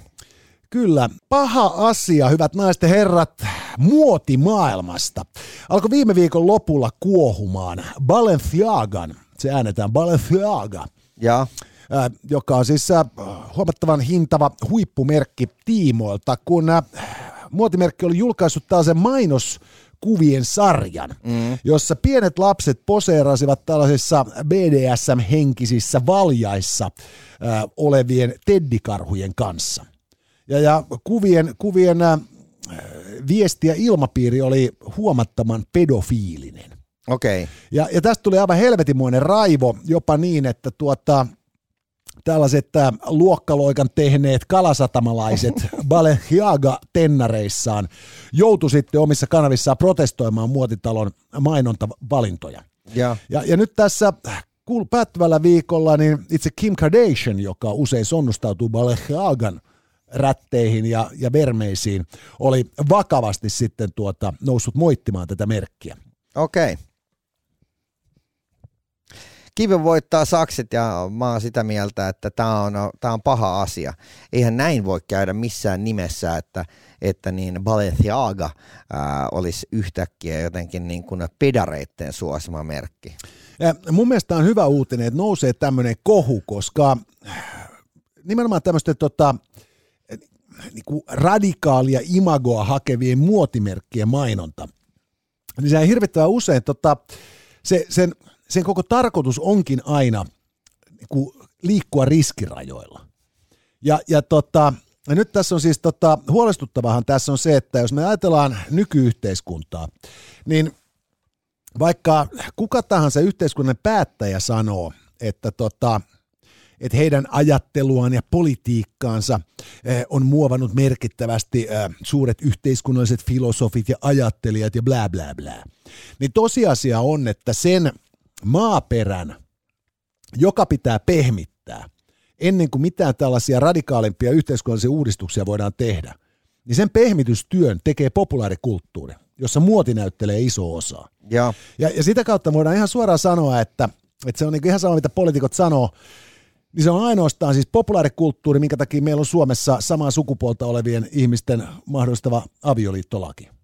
Kyllä, paha asia, hyvät naiset ja herrat, muotimaailmasta. Alkoi viime viikon lopulla kuohumaan Balenciagan, se äänetään Balenciaga, Ja, joka on siis ää, huomattavan hintava huippumerkki tiimoilta, kun ää, muotimerkki oli julkaissut tällaisen mainoskuvien sarjan, mm. jossa pienet lapset poseerasivat tällaisissa BDSM-henkisissä valjaissa ää, olevien teddikarhujen kanssa. Ja, ja kuvien, kuvien ää, viesti ja ilmapiiri oli huomattavan pedofiilinen. okei. Okay. Ja, ja tästä tuli aivan helvetimoinen raivo, jopa niin, että tuota, tällaiset äh, luokkaloikan tehneet kalasatamalaiset Balenciaga-tennareissaan joutu sitten omissa kanavissaan protestoimaan muotitalon mainontavalintoja. Ja, Ja, ja nyt tässä kuul- päättyvällä viikolla niin itse Kim Kardashian, joka usein sonnustautuu Balenciagan rätteihin ja, ja vermeisiin, oli vakavasti sitten tuota, noussut moittimaan tätä merkkiä. okei. Okay. Kivi voittaa sakset ja mä oon sitä mieltä, että tämä on, tää on paha asia. Eihän näin voi käydä missään nimessä, että, että niin Balenciaga ää, olisi yhtäkkiä jotenkin niin kuin pedareitten suosima merkki. Ja mun mielestä on hyvä uutinen, että nousee tämmöinen kohu, koska nimenomaan tämmöisten tota, niinku radikaalia imagoa hakevien muotimerkkien mainonta, niin se hirvittävän usein, tota, se, sen, sen koko tarkoitus onkin aina niinku liikkua riskirajoilla. Ja, ja, tota, ja nyt tässä on siis tota, huolestuttavahan tässä on se, että jos me ajatellaan nykyyhteiskuntaa, niin vaikka kuka tahansa yhteiskunnan päättäjä sanoo, että, tota, että heidän ajatteluaan ja politiikkaansa eh, on muovannut merkittävästi eh, suuret yhteiskunnalliset filosofit ja ajattelijat ja bla bla bla, niin tosiasia on, että sen maaperän, joka pitää pehmittää ennen kuin mitään tällaisia radikaalimpia yhteiskunnallisia uudistuksia voidaan tehdä, niin sen pehmitystyön tekee populaarikulttuuri, jossa muoti näyttelee iso osaa. Ja, Ja, ja sitä kautta voidaan ihan suoraan sanoa, että, että se on niin ihan sama, mitä poliitikot sanoo, niin se on ainoastaan siis populaarikulttuuri, minkä takia meillä on Suomessa samaa sukupuolta olevien ihmisten mahdollistava avioliittolaki.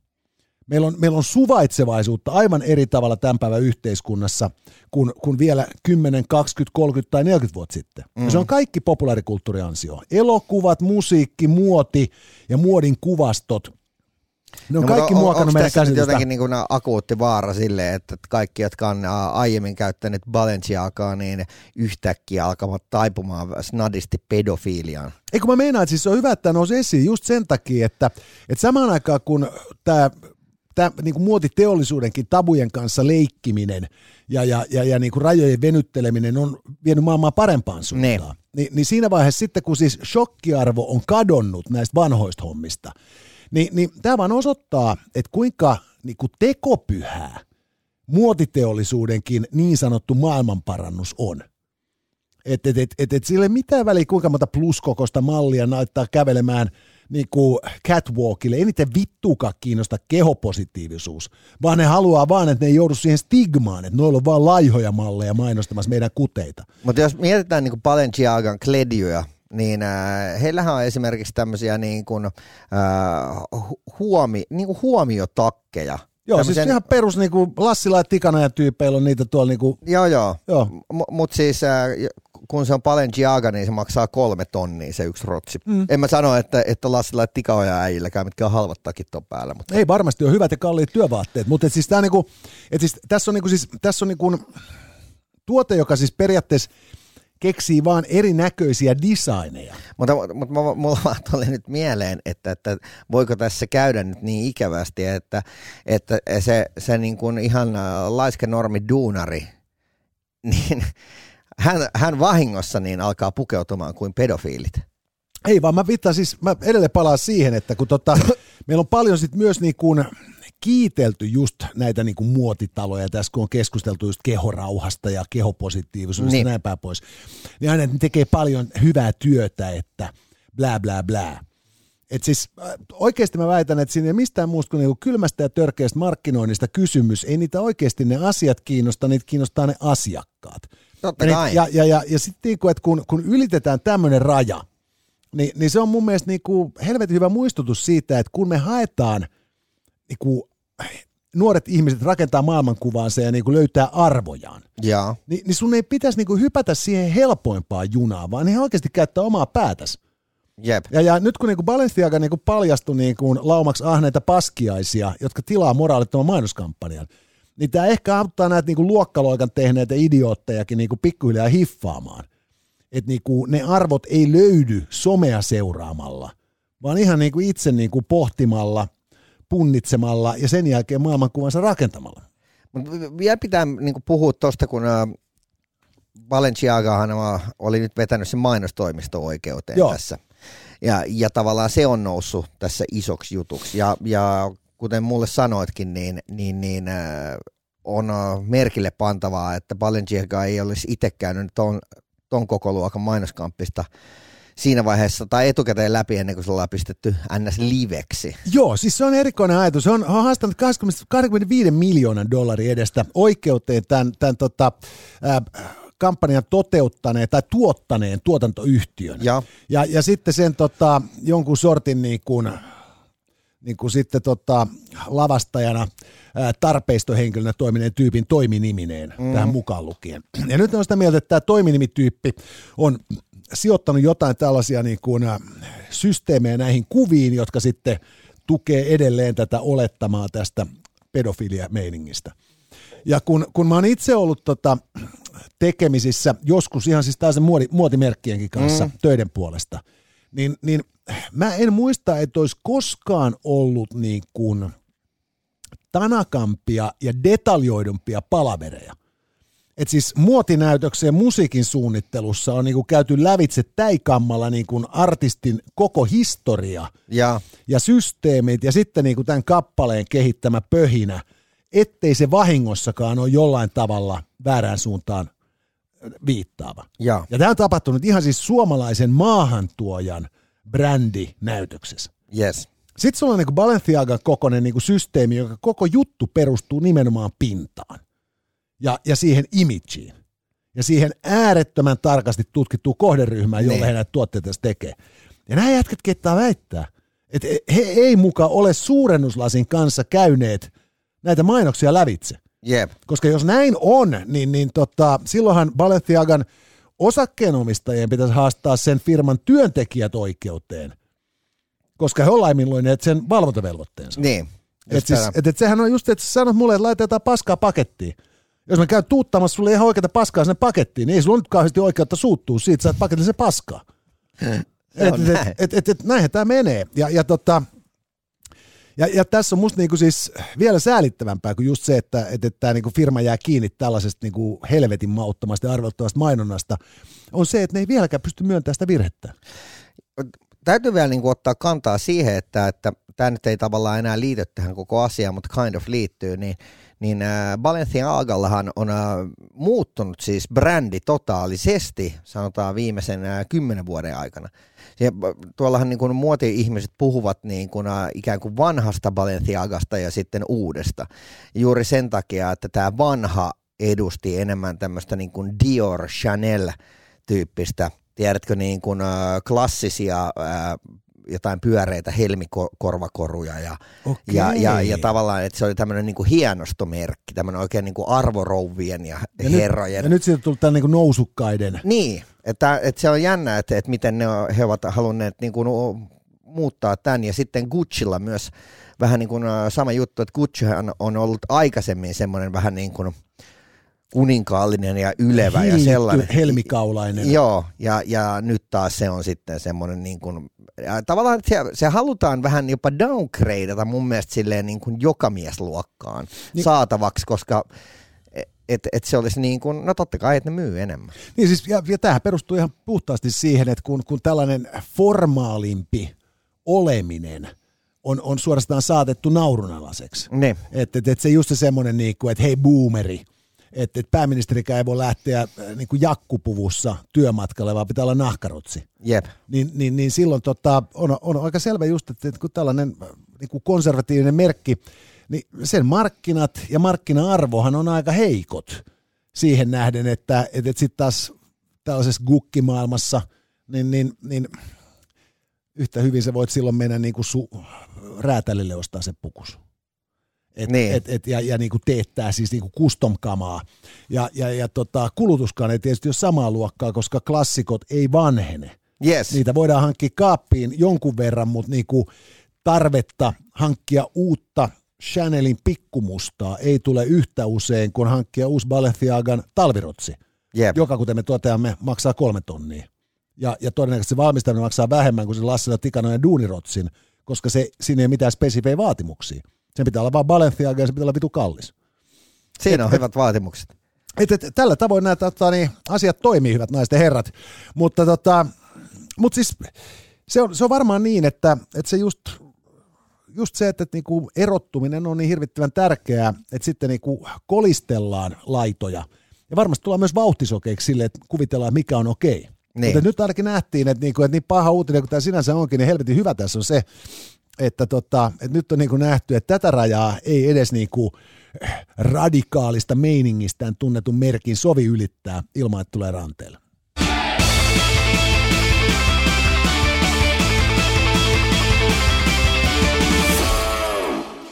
Meillä on, meillä on suvaitsevaisuutta aivan eri tavalla tämän päivän yhteiskunnassa kuin, kuin vielä 10, 20, 30 tai 40 vuotta sitten. Mm. Ja se on kaikki populaarikulttuuriansio. Elokuvat, musiikki, muoti ja muodin kuvastot – ne on no, kaikki on, muokannut meidän käsitystä. jotenkin niin kuin akuutti vaara sille, että kaikki, jotka on aiemmin käyttäneet Balenciagaa, niin yhtäkkiä alkavat taipumaan snadisti pedofiiliaan? Ei kun mä meinaan, että siis se on hyvä, että tämä nousi esiin just sen takia, että, että samaan aikaan kun tämä tämä niin kuin muotiteollisuudenkin tabujen kanssa leikkiminen ja, ja, ja, ja niin kuin rajojen venytteleminen on vienyt maailmaa parempaan suuntaan. Niin, niin siinä vaiheessa sitten, kun siis shokkiarvo on kadonnut näistä vanhoista hommista, niin, niin tämä vaan osoittaa, että kuinka niin kuin tekopyhää muotiteollisuudenkin niin sanottu maailmanparannus on. Että et, et, et, et sillä ei mitään väliä, kuinka monta pluskokosta mallia naittaa kävelemään niin kuin catwalkille. Ei niitä vittuukaan kiinnosta kehopositiivisuus, vaan ne haluaa vaan, että ne ei joudu siihen stigmaan, että noilla on vaan laihoja malleja mainostamassa meidän kuteita. Mutta jos mietitään niin kuin Balenciagan kledjuja, niin äh, heillähän on esimerkiksi tämmöisiä niin kuin, äh, huomi, niin kuin huomiotakkeja. Joo, Tämmösen- siis ihan perus niin kuin Lassila ja Tikana ja tyypeillä on niitä tuolla niin kuin, Joo, joo. joo. M- Mutta siis äh, kun se on Balenciaga, niin se maksaa kolme tonnia se yksi rotsi. Mm. En mä sano, että, että Lassilla ja Tikaoja äijilläkään, mitkä on halvat takit on päällä. Mutta Ei varmasti ole hyvät ja kalliit työvaatteet, mutta et siis tää niinku, et siis tässä on, niinku siis, tässä on niinku tuote, joka siis periaatteessa keksii vaan erinäköisiä designeja. Mutta, mutta mulla- mulla vaan tuli nyt mieleen, että, että voiko tässä käydä nyt niin ikävästi, että, että se, se niin kuin ihan äh, laiska normi duunari, niin hän, hän vahingossa niin alkaa pukeutumaan kuin pedofiilit. Ei vaan mä viittaan siis, mä edelleen palaan siihen, että kun tota, meillä on paljon sit myös niin kuin kiitelty just näitä niin kuin muotitaloja, tässä kun on keskusteltu just kehorauhasta ja kehopositiivisuudesta Niin. ja näin päin pois, niin aina tekee paljon hyvää työtä, että blää blää blää. Et siis äh, oikeasti mä väitän, että siinä ei mistään muusta kuin niinku kylmästä ja törkeästä markkinoinnista kysymys. Ei niitä oikeasti ne asiat kiinnosta, niitä kiinnostaa ne asiakkaat. Totta ja, kai. ja, ja, ja, ja sitten niinku, että kun, kun ylitetään tämmöinen raja, niin, niin se on mun mielestä niinku helvetin hyvä muistutus siitä, että kun me haetaan niinku, nuoret ihmiset rakentaa maailmankuvaansa ja niinku löytää arvojaan, Ja. niin, niin sun ei pitäisi niinku hypätä siihen helpoimpaan junaan, vaan ihan oikeasti käyttää omaa päätäsi. Jep. Ja, ja nyt kun niinku Balenciaga niinku paljastui niinku laumaksi ahneita paskiaisia, jotka tilaa moraalittoman mainoskampanjan, niin tämä ehkä auttaa näitä niinku luokkaloikan tehneitä idioottejakin niinku pikkuhiljaa hiffaamaan. Että niinku ne arvot ei löydy somea seuraamalla, vaan ihan niinku itse niinku pohtimalla, punnitsemalla ja sen jälkeen maailmankuvansa rakentamalla. Mut vielä pitää niinku puhua tuosta, kun äh, Balenciagahan oli nyt vetänyt sen mainostoimisto-oikeuteen Joo. tässä. Ja, ja tavallaan se on noussut tässä isoksi jutuksi. Ja, ja kuten mulle sanoitkin, niin, niin, niin äh, on äh, merkille pantavaa, että Balenciaga ei olisi itse käynyt ton, ton koko luokan mainoskamppista siinä vaiheessa tai etukäteen läpi ennen kuin se ollaan pistetty ns. liveksi. Joo, siis se on erikoinen ajatus. Se on, on haastanut 20, 25 miljoonan dollarin edestä oikeuteen tämän, tämän tota, ää, kampanjan toteuttaneen tai tuottaneen tuotantoyhtiön. Ja Ja, ja sitten sen tota, jonkun sortin niin kuin, niin kuin sitten tota, lavastajana ää, tarpeistohenkilönä toimineen tyypin toiminimineen mm. tähän mukaan lukien. Ja nyt on sitä mieltä, että tämä toiminimityyppi on sijoittanut jotain tällaisia niin kuin, systeemejä näihin kuviin, jotka sitten tukee edelleen tätä olettamaa tästä pedofilia-meiningistä. Ja kun, kun mä oon itse ollut tota, tekemisissä joskus ihan siis taas muoti, muotimerkkienkin kanssa mm. töiden puolesta, niin, niin mä en muista, että olisi koskaan ollut niin kuin tanakampia ja detaljoidumpia palavereja. Et siis muotinäytöksen musiikin suunnittelussa on niinku käyty lävitse täikammalla niinku artistin koko historia ja ja systeemit ja sitten niinku tämän kappaleen kehittämä pöhinä, ettei se vahingossakaan ole jollain tavalla väärään suuntaan viittaava. ja Ja tämä on tapahtunut ihan siis suomalaisen maahantuojan brändinäytöksessä. yes. Sitten sulla on niinku Balenciagan kokoinen niinku systeemi, joka koko juttu perustuu nimenomaan pintaan ja, ja siihen imageen ja siihen äärettömän tarkasti tutkittuun kohderyhmään, jolle Niin. he näitä tuotteita tekee. Ja nämä jätkät kettaa väittää, että he ei muka ole suurennuslasin kanssa käyneet näitä mainoksia lävitse. Jep. Koska jos näin on, niin, niin tota, silloinhan Balenciagan osakkeenomistajien pitäisi haastaa sen firman työntekijät oikeuteen, koska he on laiminlyöneet sen valvontavelvoitteensa. Niin. Et siis, et, et sehän on just, että sä sanot mulle, että laita jotain paskaa pakettiin. Jos mä käyn tuuttamassa sulle ihan oikeata paskaa sinne pakettiin, niin ei sulla nyt kauheasti oikeutta suuttua siitä, sä et paketille se paskaa. Se Et, on et, näin. et, et, et, et, näinhän tämä menee. Ja, ja, tota, ja, ja tässä on musta niinku siis vielä säälittävämpää kuin just se, että, että, tämä niinku firma jää kiinni tällaisesta niinku helvetin mauttomasta ja arveltavasta mainonnasta, on se, että ne ei vieläkään pysty myöntämään sitä virhettä. täytyy vielä niin kuin ottaa kantaa siihen, että, että tämä nyt ei tavallaan enää liity tähän koko asiaan, mutta kind of liittyy, niin, niin äh, Balenciagallahan on äh, muuttunut siis brändi totaalisesti, sanotaan viimeisen äh, kymmenen vuoden aikana. Ja, tuollahan niin kuin muoti-ihmiset puhuvat niin kuin, ikään kuin vanhasta Balenciagasta ja sitten uudesta. Juuri sen takia, että tämä vanha edusti enemmän tämmöistä niin kuin Dior, Chanel-tyyppistä tiedätkö, niin kuin, klassisia jotain pyöreitä helmikorvakoruja ja, Okei. ja, ja, ja tavallaan, että se oli tämmöinen niin kuin hienostomerkki, tämmöinen oikein niin kuin arvorouvien ja, Ja herrojen. Nyt, ja nyt siitä on tullut tämä niinku nousukkaiden. Niin, että, että se on jännä, että, että miten ne on, he ovat halunneet niin kuin, muuttaa tämän. Ja sitten Gucciilla myös vähän niin kuin äh, sama juttu, että Guccihan on ollut aikaisemmin semmoinen vähän niin kuin kuninkaallinen ja ylevä ja hillitty sellainen. helmikaulainen. Joo, ja, ja nyt taas se on sitten semmoinen niin kuin, ja tavallaan se, se halutaan vähän jopa downgradeata mun mielestä silleen niin kuin jokamiesluokkaan Niin- saatavaksi, koska et, et se olisi niin kuin, no totta kai, että ne myy enemmän. Niin siis, ja, ja tämähän perustuu ihan puhtaasti siihen, että kun, kun tällainen formaalimpi oleminen on, on suorastaan saatettu naurunalaiseksi. Että et, et se just se semmoinen, niinku, että hei boomeri, että et pääministerikään ei voi lähteä äh, niinku jakkupuvussa työmatkalle, vaan pitää olla nahkarotsi. Jep. Niin, niin, niin silloin tota, on, on aika selvä just, että, että kun tällainen äh, niinku konservatiivinen merkki, niin sen markkinat ja markkina-arvohan on aika heikot siihen nähden, että, että, että sitten taas tällaisessa gukkimaailmassa, niin, niin, niin yhtä hyvin sä voit silloin mennä niin kuin su- räätälille ostaa se pukus. Et, Niin. et, et, ja, ja niin kuin teettää siis niin kuin custom-kamaa. Ja, ja, ja tota, kulutuskaan ei tietysti ole samaa luokkaa, koska klassikot ei vanhene. Yes. Niitä voidaan hankkia kaappiin jonkun verran, mutta niin kuin tarvetta hankkia uutta Chanelin pikkumustaa ei tule yhtä usein kuin hankkia uusi Balenciagan talvirotsi, Jep. joka kuten me toteamme maksaa kolme tonnia. Ja, ja todennäköisesti se valmistaminen maksaa vähemmän kuin se Lassila Tikanojen duunirotsin, koska se, siinä ei ole mitään spesifejä vaatimuksia. Sen pitää olla vaan Balenciaga ja se pitää olla vitu kallis. Siinä on hyvät vaatimukset. Et, et, tällä tavoin nämä tota, niin, asiat toimii, hyvät naiset ja herrat. Mutta tota, mut siis se on, se on varmaan niin, että, että se just, just se, että, että niinku erottuminen on niin hirvittävän tärkeää, että sitten niinku kolistellaan laitoja. Ja varmasti tullaan myös vauhtisokeiksi sille, että kuvitellaan, mikä on okei. Niin. Mutta nyt ainakin nähtiin, että, niinku, että niin paha uutinen kuin tämä sinänsä onkin, niin helvetin hyvä tässä on se, että, tota, että nyt on niinku nähty, että tätä rajaa ei edes niinku radikaalista meiningistään tunnetun merkin sovi ylittää ilman, että tulee ranteelle.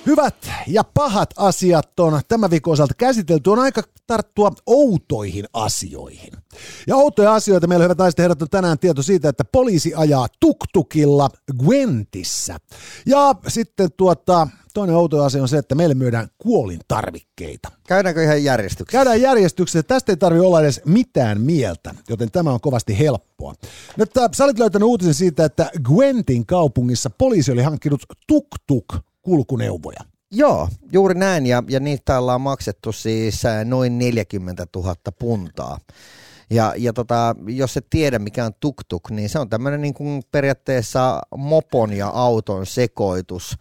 Hyvät ja pahat asiat on tämän viikon osalta käsitelty. On aika tarttua outoihin asioihin. Ja outoja asioita meillä hyvät naiset herrat on tänään tieto siitä, että poliisi ajaa tuktukilla Gwentissä. Ja sitten tuota, toinen outo asia on se, että meille myydään kuolintarvikkeita. Käydäänkö ihan järjestyksessä? Käydään järjestyksessä. Tästä ei tarvitse olla edes mitään mieltä, joten tämä on kovasti helppoa. Nyt äh, sä olit löytänyt uutisen siitä, että Gwentin kaupungissa poliisi oli hankkinut tuk-tuk-kulkuneuvoja. Joo, juuri näin, ja, ja niitä ollaan maksettu siis noin 40 000 puntaa. Ja, ja tota, jos et tiedä mikä on tuk-tuk, niin se on tämmöinen niin kuin periaatteessa mopon ja auton sekoitus.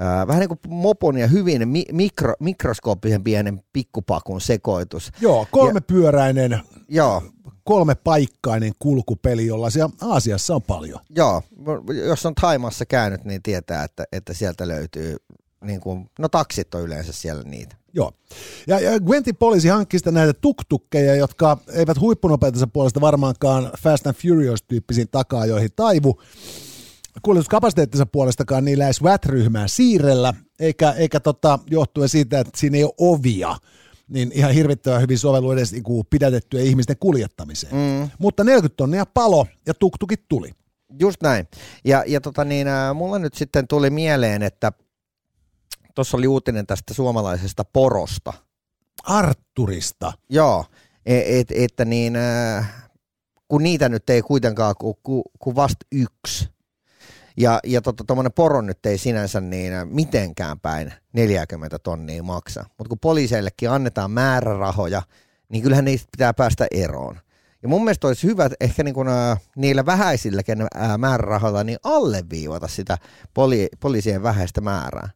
Äh, vähän niin kuin mopon ja hyvin mi- mikro, mikroskooppisen pienen pikkupakun sekoitus. Joo, kolmepyöräinen, Joo, kolmepaikkainen kulkupeli, jolla siellä Aasiassa on paljon. joo, jos on Taimassa käynyt, niin tietää, että, että sieltä löytyy, niin kuin, no taksit on yleensä siellä niitä. Joo. Ja, ja Gwentin poliisi hankki sitten näitä tuktukkeja, jotka eivät huippunopeutensa puolesta varmaankaan Fast and Furious-tyyppisiin takaajoihin taivu. Kuljetuskapasiteettinsa puolestakaan niillä ei SWAT-ryhmää siirrellä, eikä, eikä tota, johtuen siitä, että siinä ei ole ovia, niin ihan hirvittävän hyvin sovellu edes niin pidätettyjen ihmisten kuljettamiseen. Mm. Mutta 40 tonnia palo ja tuktukit tuli. Just näin. Ja, ja tota niin, äh, mulla nyt sitten tuli mieleen, että tuossa oli uutinen tästä suomalaisesta porosta. Arturista. Joo, et, et, että niin, äh, kun niitä nyt ei kuitenkaan kuin ku, ku vasta yksi. Ja, ja tuommoinen tota, poro nyt ei sinänsä niin äh, mitenkään päin 40 tonnia maksa. Mutta kun poliiseillekin annetaan määrärahoja, niin kyllähän niistä pitää päästä eroon. Ja mun mielestä olisi hyvä ehkä niin kuin, äh, niillä vähäisilläkin äh, määrärahoilla niin alleviivata sitä poli, poliisien vähäistä määrää.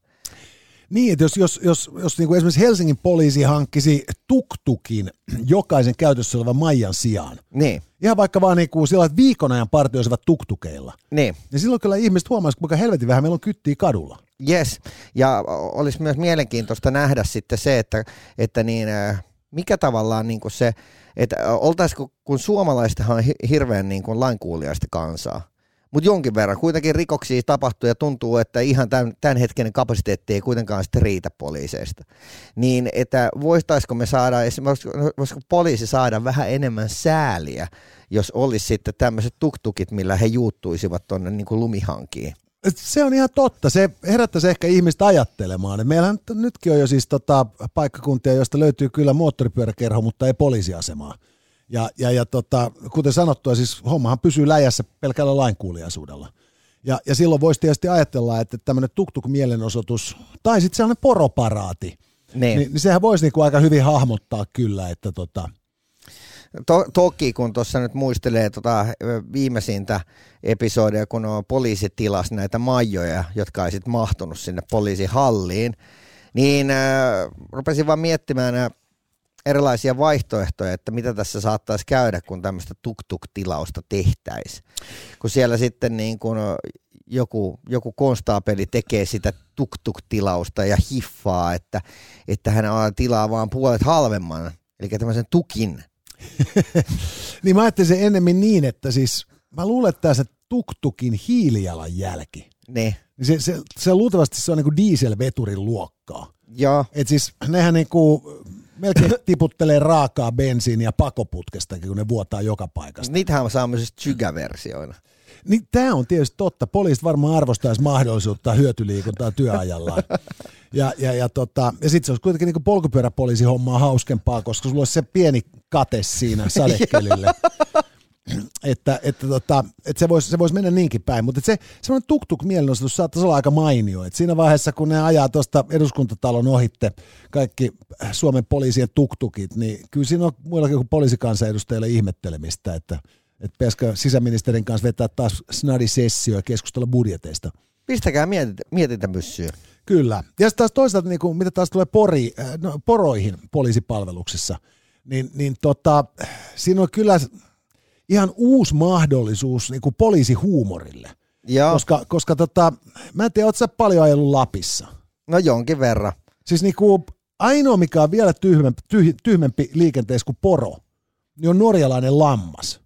Niin, että jos, jos, jos, jos niin kuin esimerkiksi Helsingin poliisi hankkisi tuktukin jokaisen käytössä olevan Maijan sijaan, Niin, ihan vaikka vaan niin kuin sillä, että viikon ajan partioisivat tuktukeilla, niin. niin silloin kyllä ihmiset huomaisivat, kuinka helvetin vähän meillä on kyttiä kadulla. Yes, ja olisi myös mielenkiintoista nähdä sitten se, että, että niin, äh, mikä tavallaan niin kuin se, että oltaisiko, kun suomalaisethan on hi- hirveän niin kuin lainkuuliaista kansaa, mutta jonkin verran kuitenkin rikoksia tapahtuu ja tuntuu, että ihan tämän, tämän hetken kapasiteetti ei kuitenkaan sitten riitä poliiseista. Niin, että voitaisiko me saada, voisiko poliisi saada vähän enemmän sääliä, jos olisi sitten tämmöiset tuktukit, millä he juuttuisivat tuonne niin kuin lumihankiin. Se on ihan totta. Se herättäisi ehkä ihmistä ajattelemaan. Nyt- nytkin on jo siis tota paikkakuntia, joista löytyy kyllä moottoripyöräkerho, mutta ei poliisiasemaa. Ja, ja, ja tota, kuten sanottua, siis hommahan pysyy läjässä pelkällä lainkuuliaisuudella. Ja, ja silloin voisi tietysti ajatella, että tämmöinen tuk-tuk-mielenosoitus, tai sitten sellainen poroparaati, Niin. niin, niin sehän voisi niinku aika hyvin hahmottaa kyllä, että tota, To, toki kun tuossa nyt muistelee tota viimeisintä episodia, kun on poliisi tilasi näitä maijoja, jotka ei sitten mahtunut sinne poliisihalliin, niin äh, rupesin vaan miettimään äh, erilaisia vaihtoehtoja, että mitä tässä saattaisi käydä, kun tämmöistä tuk-tuk-tilausta tehtäisiin. Kun siellä sitten niin kun joku, joku konstaapeli tekee sitä tuk-tuk-tilausta ja hiffaa, että, että hän tilaa vaan puolet halvemman, eli tämmöisen tukin. niin mä ajattelin sen ennemmin niin, että siis mä luulen, että tässä tuktukin hiilijalanjälki. Niin. Niin se, se, se luultavasti se on niinku dieselveturin luokkaa. Joo. Et siis nehän niinku melkein tiputtelee raakaa bensiiniä pakoputkestakin, kun ne vuotaa joka paikasta. Niitähän saa myös tykäversioina. Niin tämä on tietysti totta. Poliisit varmaan arvostaisi mahdollisuutta hyötyliikuntaa työajallaan. Ja, ja, ja, tota, ja sitten se olisi kuitenkin niin polkupyöräpoliisi hommaa hauskempaa, koska sulla olisi se pieni kate siinä sadekelille. että, että, tota, että se voisi se vois mennä niinkin päin, mutta se semmoinen tuk-tuk mielenosoitus saattaisi olla aika mainio. Et siinä vaiheessa, kun ne ajaa tuosta eduskuntatalon ohitte kaikki Suomen poliisien tuktukit, niin kyllä siinä on muillakin kuin poliisikansanedustajille ihmettelemistä, että, että pitäisikö sisäministerin kanssa vetää taas snadi-sessio ja keskustella budjeteista. Pistäkää mietintä, mietintämyssyä. Kyllä. Ja sitten taas toisaalta, niin kuin, mitä taas tulee pori, äh, no, poroihin poliisipalveluksessa, niin, niin tota, siinä on kyllä ihan uusi mahdollisuus niin kuin poliisihuumorille. Joo. Koska, koska tota, mä en tiedä, ootko paljon ajellut Lapissa? No jonkin verran. Siis niin kuin ainoa, mikä on vielä tyhmempi, tyh, tyhmempi liikenteessä kuin poro, niin on norjalainen lammas.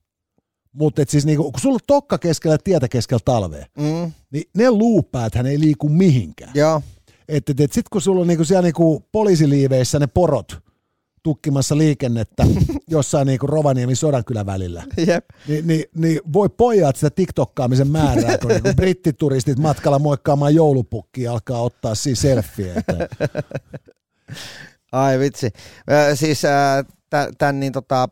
Mutta siis niinku, kun sulla on tokka keskellä tietä keskellä talvea, Mm. niin ne luupääthän ei liiku mihinkään. Joo. Et, et, et sit kun sulla on niinku siellä niinku poliisiliiveissä ne porot tukkimassa liikennettä jossain niinku Rovaniemi Sodankylän välillä, Jep. niin, niin, niin voi pojat sitä TikTokkaamisen määrää, kun niinku brittituristit matkalla moikkaamaan joulupukkia alkaa ottaa siis selfieitä. Ai vitsi. Siis tämän niin, tota,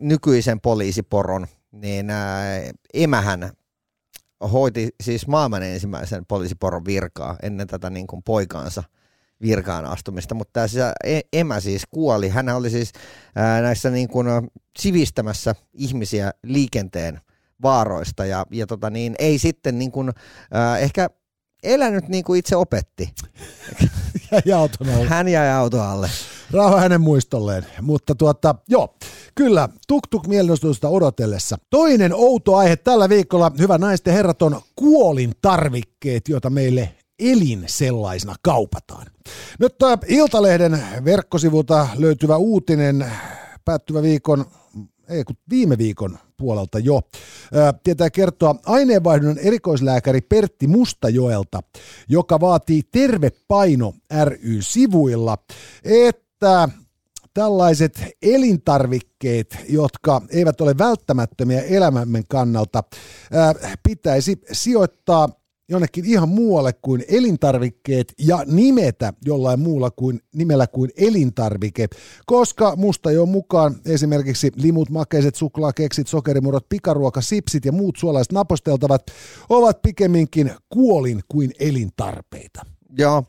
nykyisen poliisiporon, niin äh, emähän hoiti siis maailman ensimmäisen poliisiporon virkaa ennen tätä niin kuin poikaansa virkaan astumista, mutta tämä siis, e- emä siis kuoli. Hän oli siis ää, näissä niin kuin, sivistämässä ihmisiä liikenteen vaaroista ja, ja tota niin, ei sitten niin kuin, ää, ehkä elänyt niin kuin itse opetti. ja auton alla. Hän jäi auto alle. Rauha hänen muistolleen. Mutta tuota, joo, kyllä, tuk-tuk mielenostusta odotellessa. Toinen outo aihe tällä viikolla, hyvä naisten herrat, on kuolin tarvikkeet, joita meille elin sellaisena kaupataan. Nyt Iltalehden verkkosivulta löytyvä uutinen päättyvä viikon, ei kun viime viikon puolelta jo, ää, tietää kertoa aineenvaihdunnan erikoislääkäri Pertti Mustajoelta, joka vaatii Terve Paino ry-sivuilla, että tällaiset elintarvikkeet, jotka eivät ole välttämättömiä elämämme kannalta, pitäisi sijoittaa jonnekin ihan muualle kuin elintarvikkeet ja nimetä jollain muulla kuin nimellä kuin elintarvike, koska musta jo mukaan esimerkiksi limut, makeiset, suklaakeksit, sokerimurot, pikaruoka, sipsit ja muut suolaiset naposteltavat ovat pikemminkin kuolin kuin elintarpeita. Joo.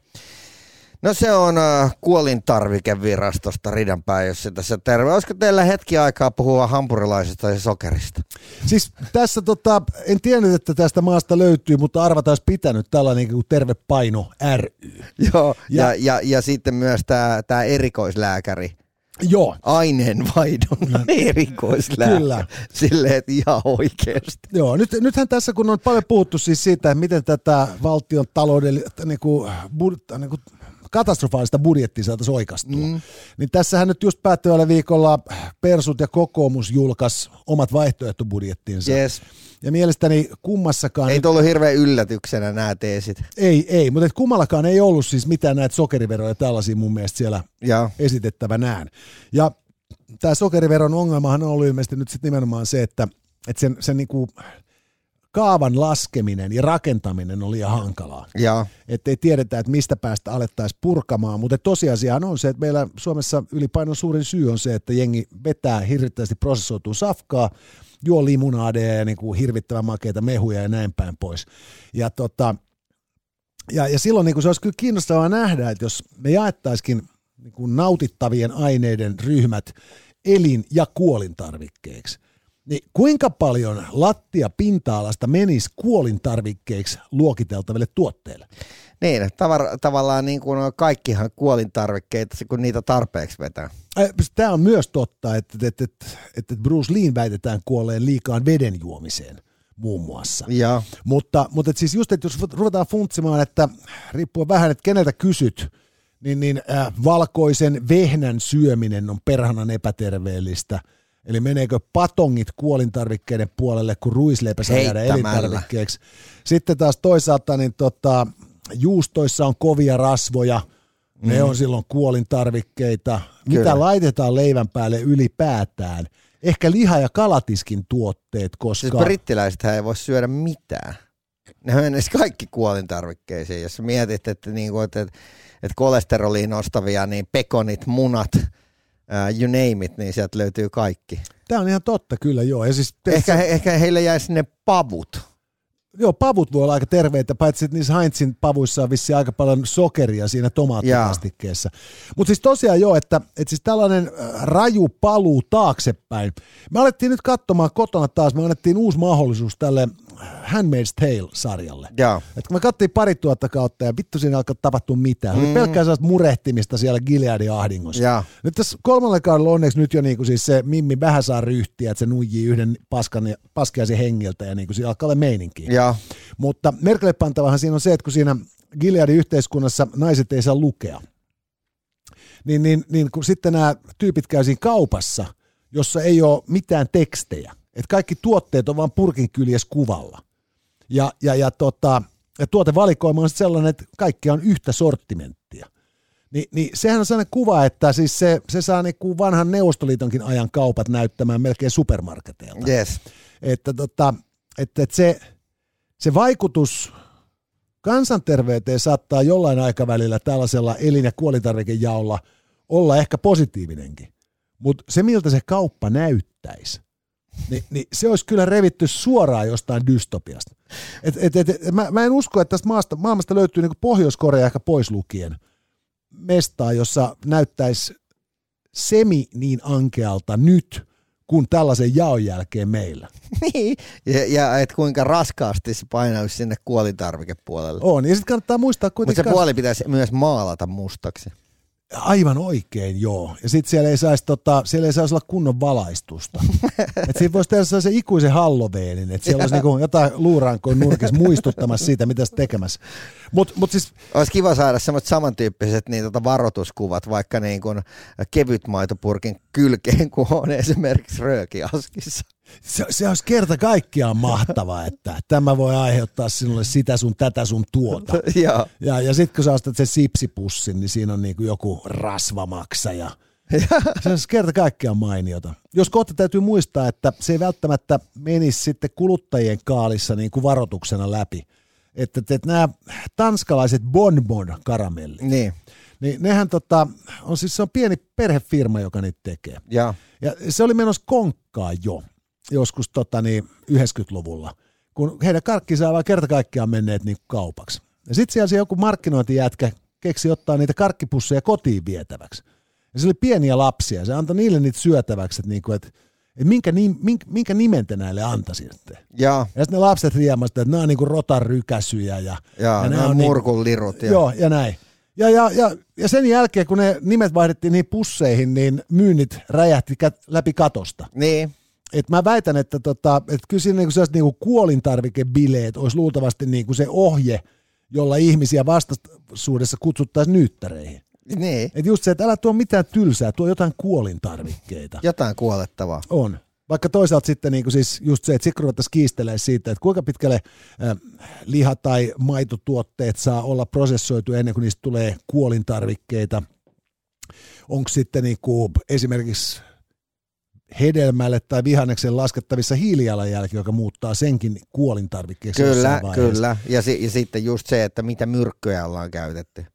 No se on äh, kuolintarvikevirastosta ridanpäin, jos se tässä terve. Olisiko teillä hetki aikaa puhua hampurilaisesta ja sokerista? Siis tässä tota, en tiennyt, että tästä maasta löytyy, mutta arvata olisi pitänyt tällainen kuin Terve Paino ry. Joo, ja, Ja- ja, ja, sitten myös tämä erikoislääkäri, Joo, aineenvaihdunnan erikoislääkäri. Kyllä. Silleen, että ihan oikeasti. Joo, nyt, nythän tässä kun on paljon puhuttu siis siitä, miten tätä valtion taloudellista niin kuin, niin kuin, katastrofaalista budjettia saataisiin oikastua, mm. niin tässähän nyt just päättyvällä viikolla Persut ja kokoomus julkaisi omat vaihtoehtobudjettinsa. Yes. Ja mielestäni kummassakaan... Ei tullut hirveän yllätyksenä nämä teesit. ei, ei, mutta et kummallakaan ei ollut siis mitään näitä sokeriveroja tällaisia mun mielestä siellä Ja, esitettävänään. Ja tämä sokeriveron ongelmahan on ollut ilmeisesti nyt sitten nimenomaan se, että, että sen, sen niinku kaavan laskeminen ja rakentaminen on liian hankalaa. ja, Että ei tiedetä, että mistä päästä alettaisiin purkamaan, mutta tosiasiahan on se, että meillä Suomessa ylipainon suurin syy on se, että jengi vetää hirvittävästi prosessoituu safkaa, juo limunaadeja ja niin kuin hirvittävän makeita mehuja ja näin päin pois. Ja, tota, ja, ja silloin niin kuin se olisi kyllä kiinnostavaa nähdä, että jos me jaettaisikin niin kuin nautittavien aineiden ryhmät elin- ja kuolintarvikkeiksi, niin kuinka paljon lattia pinta-alasta menisi kuolintarvikkeiksi luokiteltaville tuotteille? niin, tavar, tavallaan niin kuin kaikkihan kuolintarvikkeita, kun niitä tarpeeksi vetää. Tämä on myös totta, että, että, että, että Bruce Lee väitetään kuolleen liikaan veden juomiseen muun muassa. Ja, Mutta, mutta siis just, että jos ruvetaan funtsimaan, että riippuu vähän, että keneltä kysyt, niin, niin äh, valkoisen vehnän syöminen on perhanan epäterveellistä. Eli meneekö patongit kuolintarvikkeiden puolelle, kun ruisleipä saa jäädä elintarvikkeeksi. Sitten taas toisaalta niin tota, juustoissa on kovia rasvoja, ne on silloin kuolintarvikkeita. Mitä Kyllä. laitetaan leivän päälle ylipäätään? Ehkä liha- ja kalatiskin tuotteet, koska... Siis brittiläiset ei voi syödä mitään. Ne menisi kaikki kuolintarvikkeisiin. Jos mietit, että, niinku, että, että kolesteroliin nostavia, niin pekonit, munat, you name it, niin sieltä löytyy kaikki. Tämä on ihan totta kyllä, joo. Ja siis, Ehkä, he, ehkä heille jäisi ne pavut. Joo, pavut voi olla aika terveitä, paitsi että niissä Heinzin pavuissa on vissiin aika paljon sokeria siinä tomaattikastikkeessa. Mutta siis tosiaan joo, että, että siis tällainen raju paluu taaksepäin. Me alettiin nyt katsomaan kotona taas, me annettiin uusi mahdollisuus tälle Handmaid's Tale-sarjalle. Joo. Et kun me katsoin pari tuhatta kautta ja vittu siinä alkaa tapahtua mitään. Mm. Oli pelkkää sellaista murehtimista siellä Gileadin ahdingossa. Joo. Nyt tässä kolmannella kaudella onneksi nyt jo niinku siis se Mimmi vähän saa ryhtiä, että se nuijii yhden paskan, paskiaisen hengiltä ja niinku siinä alkaa olla meininkiä. Joo. Mutta merkille pantavahan siinä on se, että kun siinä Gileadin yhteiskunnassa naiset ei saa lukea, niin, niin, niin kun sitten nämä tyypit käy siinä kaupassa, jossa ei ole mitään tekstejä, että kaikki tuotteet on vain purkin kyljes kuvalla. Ja, ja, ja, tota, ja tuotevalikoima on sellainen, että kaikki on yhtä sortimenttia. Ni, niin sehän on sellainen kuva, että siis se, se saa niinku vanhan Neuvostoliitonkin ajan kaupat näyttämään melkein supermarketeilta Yes. että, tota, että, että se, se vaikutus kansanterveyteen saattaa jollain aikavälillä tällaisella elin- ja kuolintarvikejaolla olla ehkä positiivinenkin. Mutta se, miltä se kauppa näyttäisi, niin, niin se olisi kyllä revitty suoraan jostain dystopiasta. Et, et, et, et, mä, mä en usko, että tästä maasta, maailmasta löytyy niin Pohjois-Korea ehkä pois lukien mestaa, jossa näyttäisi semi niin ankealta nyt kuin tällaisen jaon jälkeen meillä. Niin. Ja, ja et kuinka raskaasti se painaisi sinne kuolintarvikepuolelle. On, ja sitten kannattaa muistaa Mutta kuitenkin... se puoli pitäisi myös maalata mustaksi. Aivan oikein, joo. Ja sitten siellä ei saisi tota, siellä ei saisi olla kunnon valaistusta. Et siinä voisi tehdä sellaisen ikuisen halloweenin, että siellä olisi niinku jotain luurankoa nurkissa muistuttamassa siitä, mitä sä tekemässä. Mutta mut siis Olisi kiva saada semmoiset samantyyppiset niin tota varoituskuvat vaikka niin kuin kevytmaitopurkin kylkeen, kun on esimerkiksi röökiaskissa. Se, se olisi kerta kaikkiaan mahtavaa, että tämä voi aiheuttaa sinulle sitä sun, tätä sun tuota. Joo. Ja, ja sitten kun sä ostat sen sipsipussin, niin siinä on niinku joku rasvamaksa ja se on kerta kaikkiaan mainiota. Jos kohta täytyy muistaa, että se ei välttämättä menisi sitten kuluttajien kaalissa niin kuin varoituksena läpi. Että, että nämä tanskalaiset bonbon karamellit, Niin. niin nehän tota, on siis se on pieni perhefirma, joka niitä tekee. Ja. Ja se oli menossa konkkaa jo joskus tota, niin 90-luvulla, kun heidän vaan kerta kaikkiaan menneet niin kaupaksi. Ja sitten siellä se joku markkinointijätkä keksi ottaa niitä karkkipusseja kotiin vietäväksi. Ja se oli pieniä lapsia, se antoi niille niitä syötäväksi, että, niinku, että, että minkä, nim, minkä, minkä nimen te näille antaisitte. Ja. Ja sitten ne lapset riemasta, että nämä on niinku rotarykäsyjä ja, Ja, ja ja on murkun lirut. Ja. Joo, ja näin. Ja, ja, ja, ja sen jälkeen, kun ne nimet vaihdettiin niihin pusseihin, niin myynnit räjähti kä- läpi katosta. Niin. Et mä väitän, että, tota, että kyllä siinä niinku sellaiset niinku kuolintarvikebileet olisi luultavasti niinku se ohje, jolla ihmisiä vastaisuudessa kutsuttaisiin nyyttäreihin. Niin. Et just se, että älä tuo mitään tylsää, tuo jotain kuolintarvikkeita. Jotain kuolettavaa. On. Vaikka toisaalta sitten niin siis just se, että sitten ruvettaisiin kiistelemään siitä, että kuinka pitkälle äh, liha- tai maitotuotteet saa olla prosessoitu ennen kuin niistä tulee kuolintarvikkeita. Onko sitten niin kuin esimerkiksi hedelmälle tai vihanneksen laskettavissa hiilijalanjälki, joka muuttaa senkin kuolintarvikkeeksi Kyllä, kyllä. Ja, si- ja sitten just se, että mitä myrkkyjä ollaan käytetty.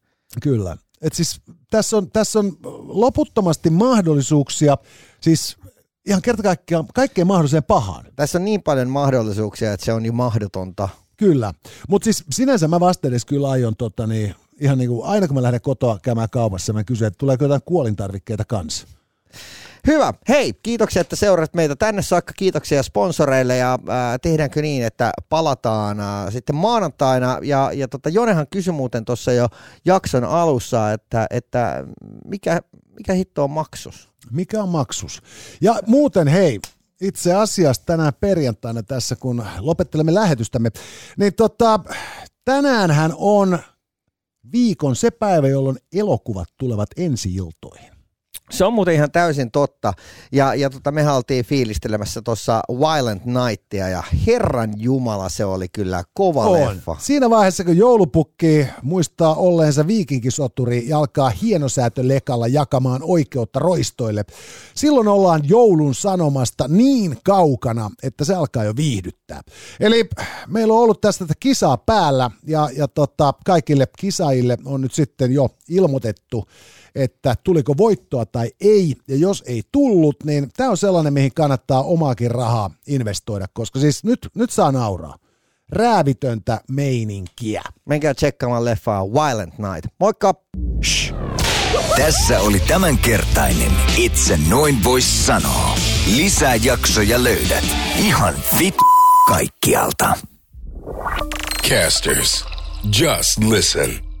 Kyllä. Et siis tässä, on, tässä on loputtomasti mahdollisuuksia, siis ihan kerta kaikkiaan kaikkeen mahdolliseen pahaan. Tässä on niin paljon mahdollisuuksia, että se on jo mahdotonta. Kyllä, mutta siis sinänsä mä vasta edes kyllä aion tota, niin, ihan niin kuin, aina kun mä lähden kotoa käymään kaupassa, mä kysyn, että tuleeko jotain kuolintarvikkeita kanssa. Hyvä. Hei, kiitoksia, että seuraat meitä tänne saakka. Kiitoksia sponsoreille ja ää, tehdäänkö niin, että palataan ää, sitten maanantaina. Ja, ja tota, Jonehan kysyi muuten tuossa jo jakson alussa, että, että mikä, mikä hitto on maksus? Mikä on maksus? Ja muuten hei, itse asiassa tänään perjantaina tässä, kun lopettelemme lähetystämme, niin tota, tänäänhän on viikon se päivä, jolloin elokuvat tulevat ensi iltoihin. Se on muuten ihan täysin totta. Ja, ja tota, me oltiin fiilistelemässä tuossa Violent Nightia ja herran jumala se oli kyllä kova On. leffa. Siinä vaiheessa, kun joulupukki muistaa olleensa viikinkisoturi ja alkaa hienosäätölekalla jakamaan oikeutta roistoille, silloin ollaan joulun sanomasta niin kaukana, että se alkaa jo viihdyttää. Eli meillä on ollut tästä tätä kisaa päällä ja, ja tota, kaikille kisaajille on nyt sitten jo ilmoitettu, että tuliko voittoa tai ei, ja jos ei tullut, niin tämä on sellainen, mihin kannattaa omaakin rahaa investoida, koska siis nyt, nyt saa nauraa. Räävitöntä meininkiä. Menkää tsekkaamaan leffaa Violent Night. Moikka! Tässä oli tämänkertainen Itse noin vois sanoa. Lisää jaksoja löydät ihan vit kaikkialta. Casters. Just listen.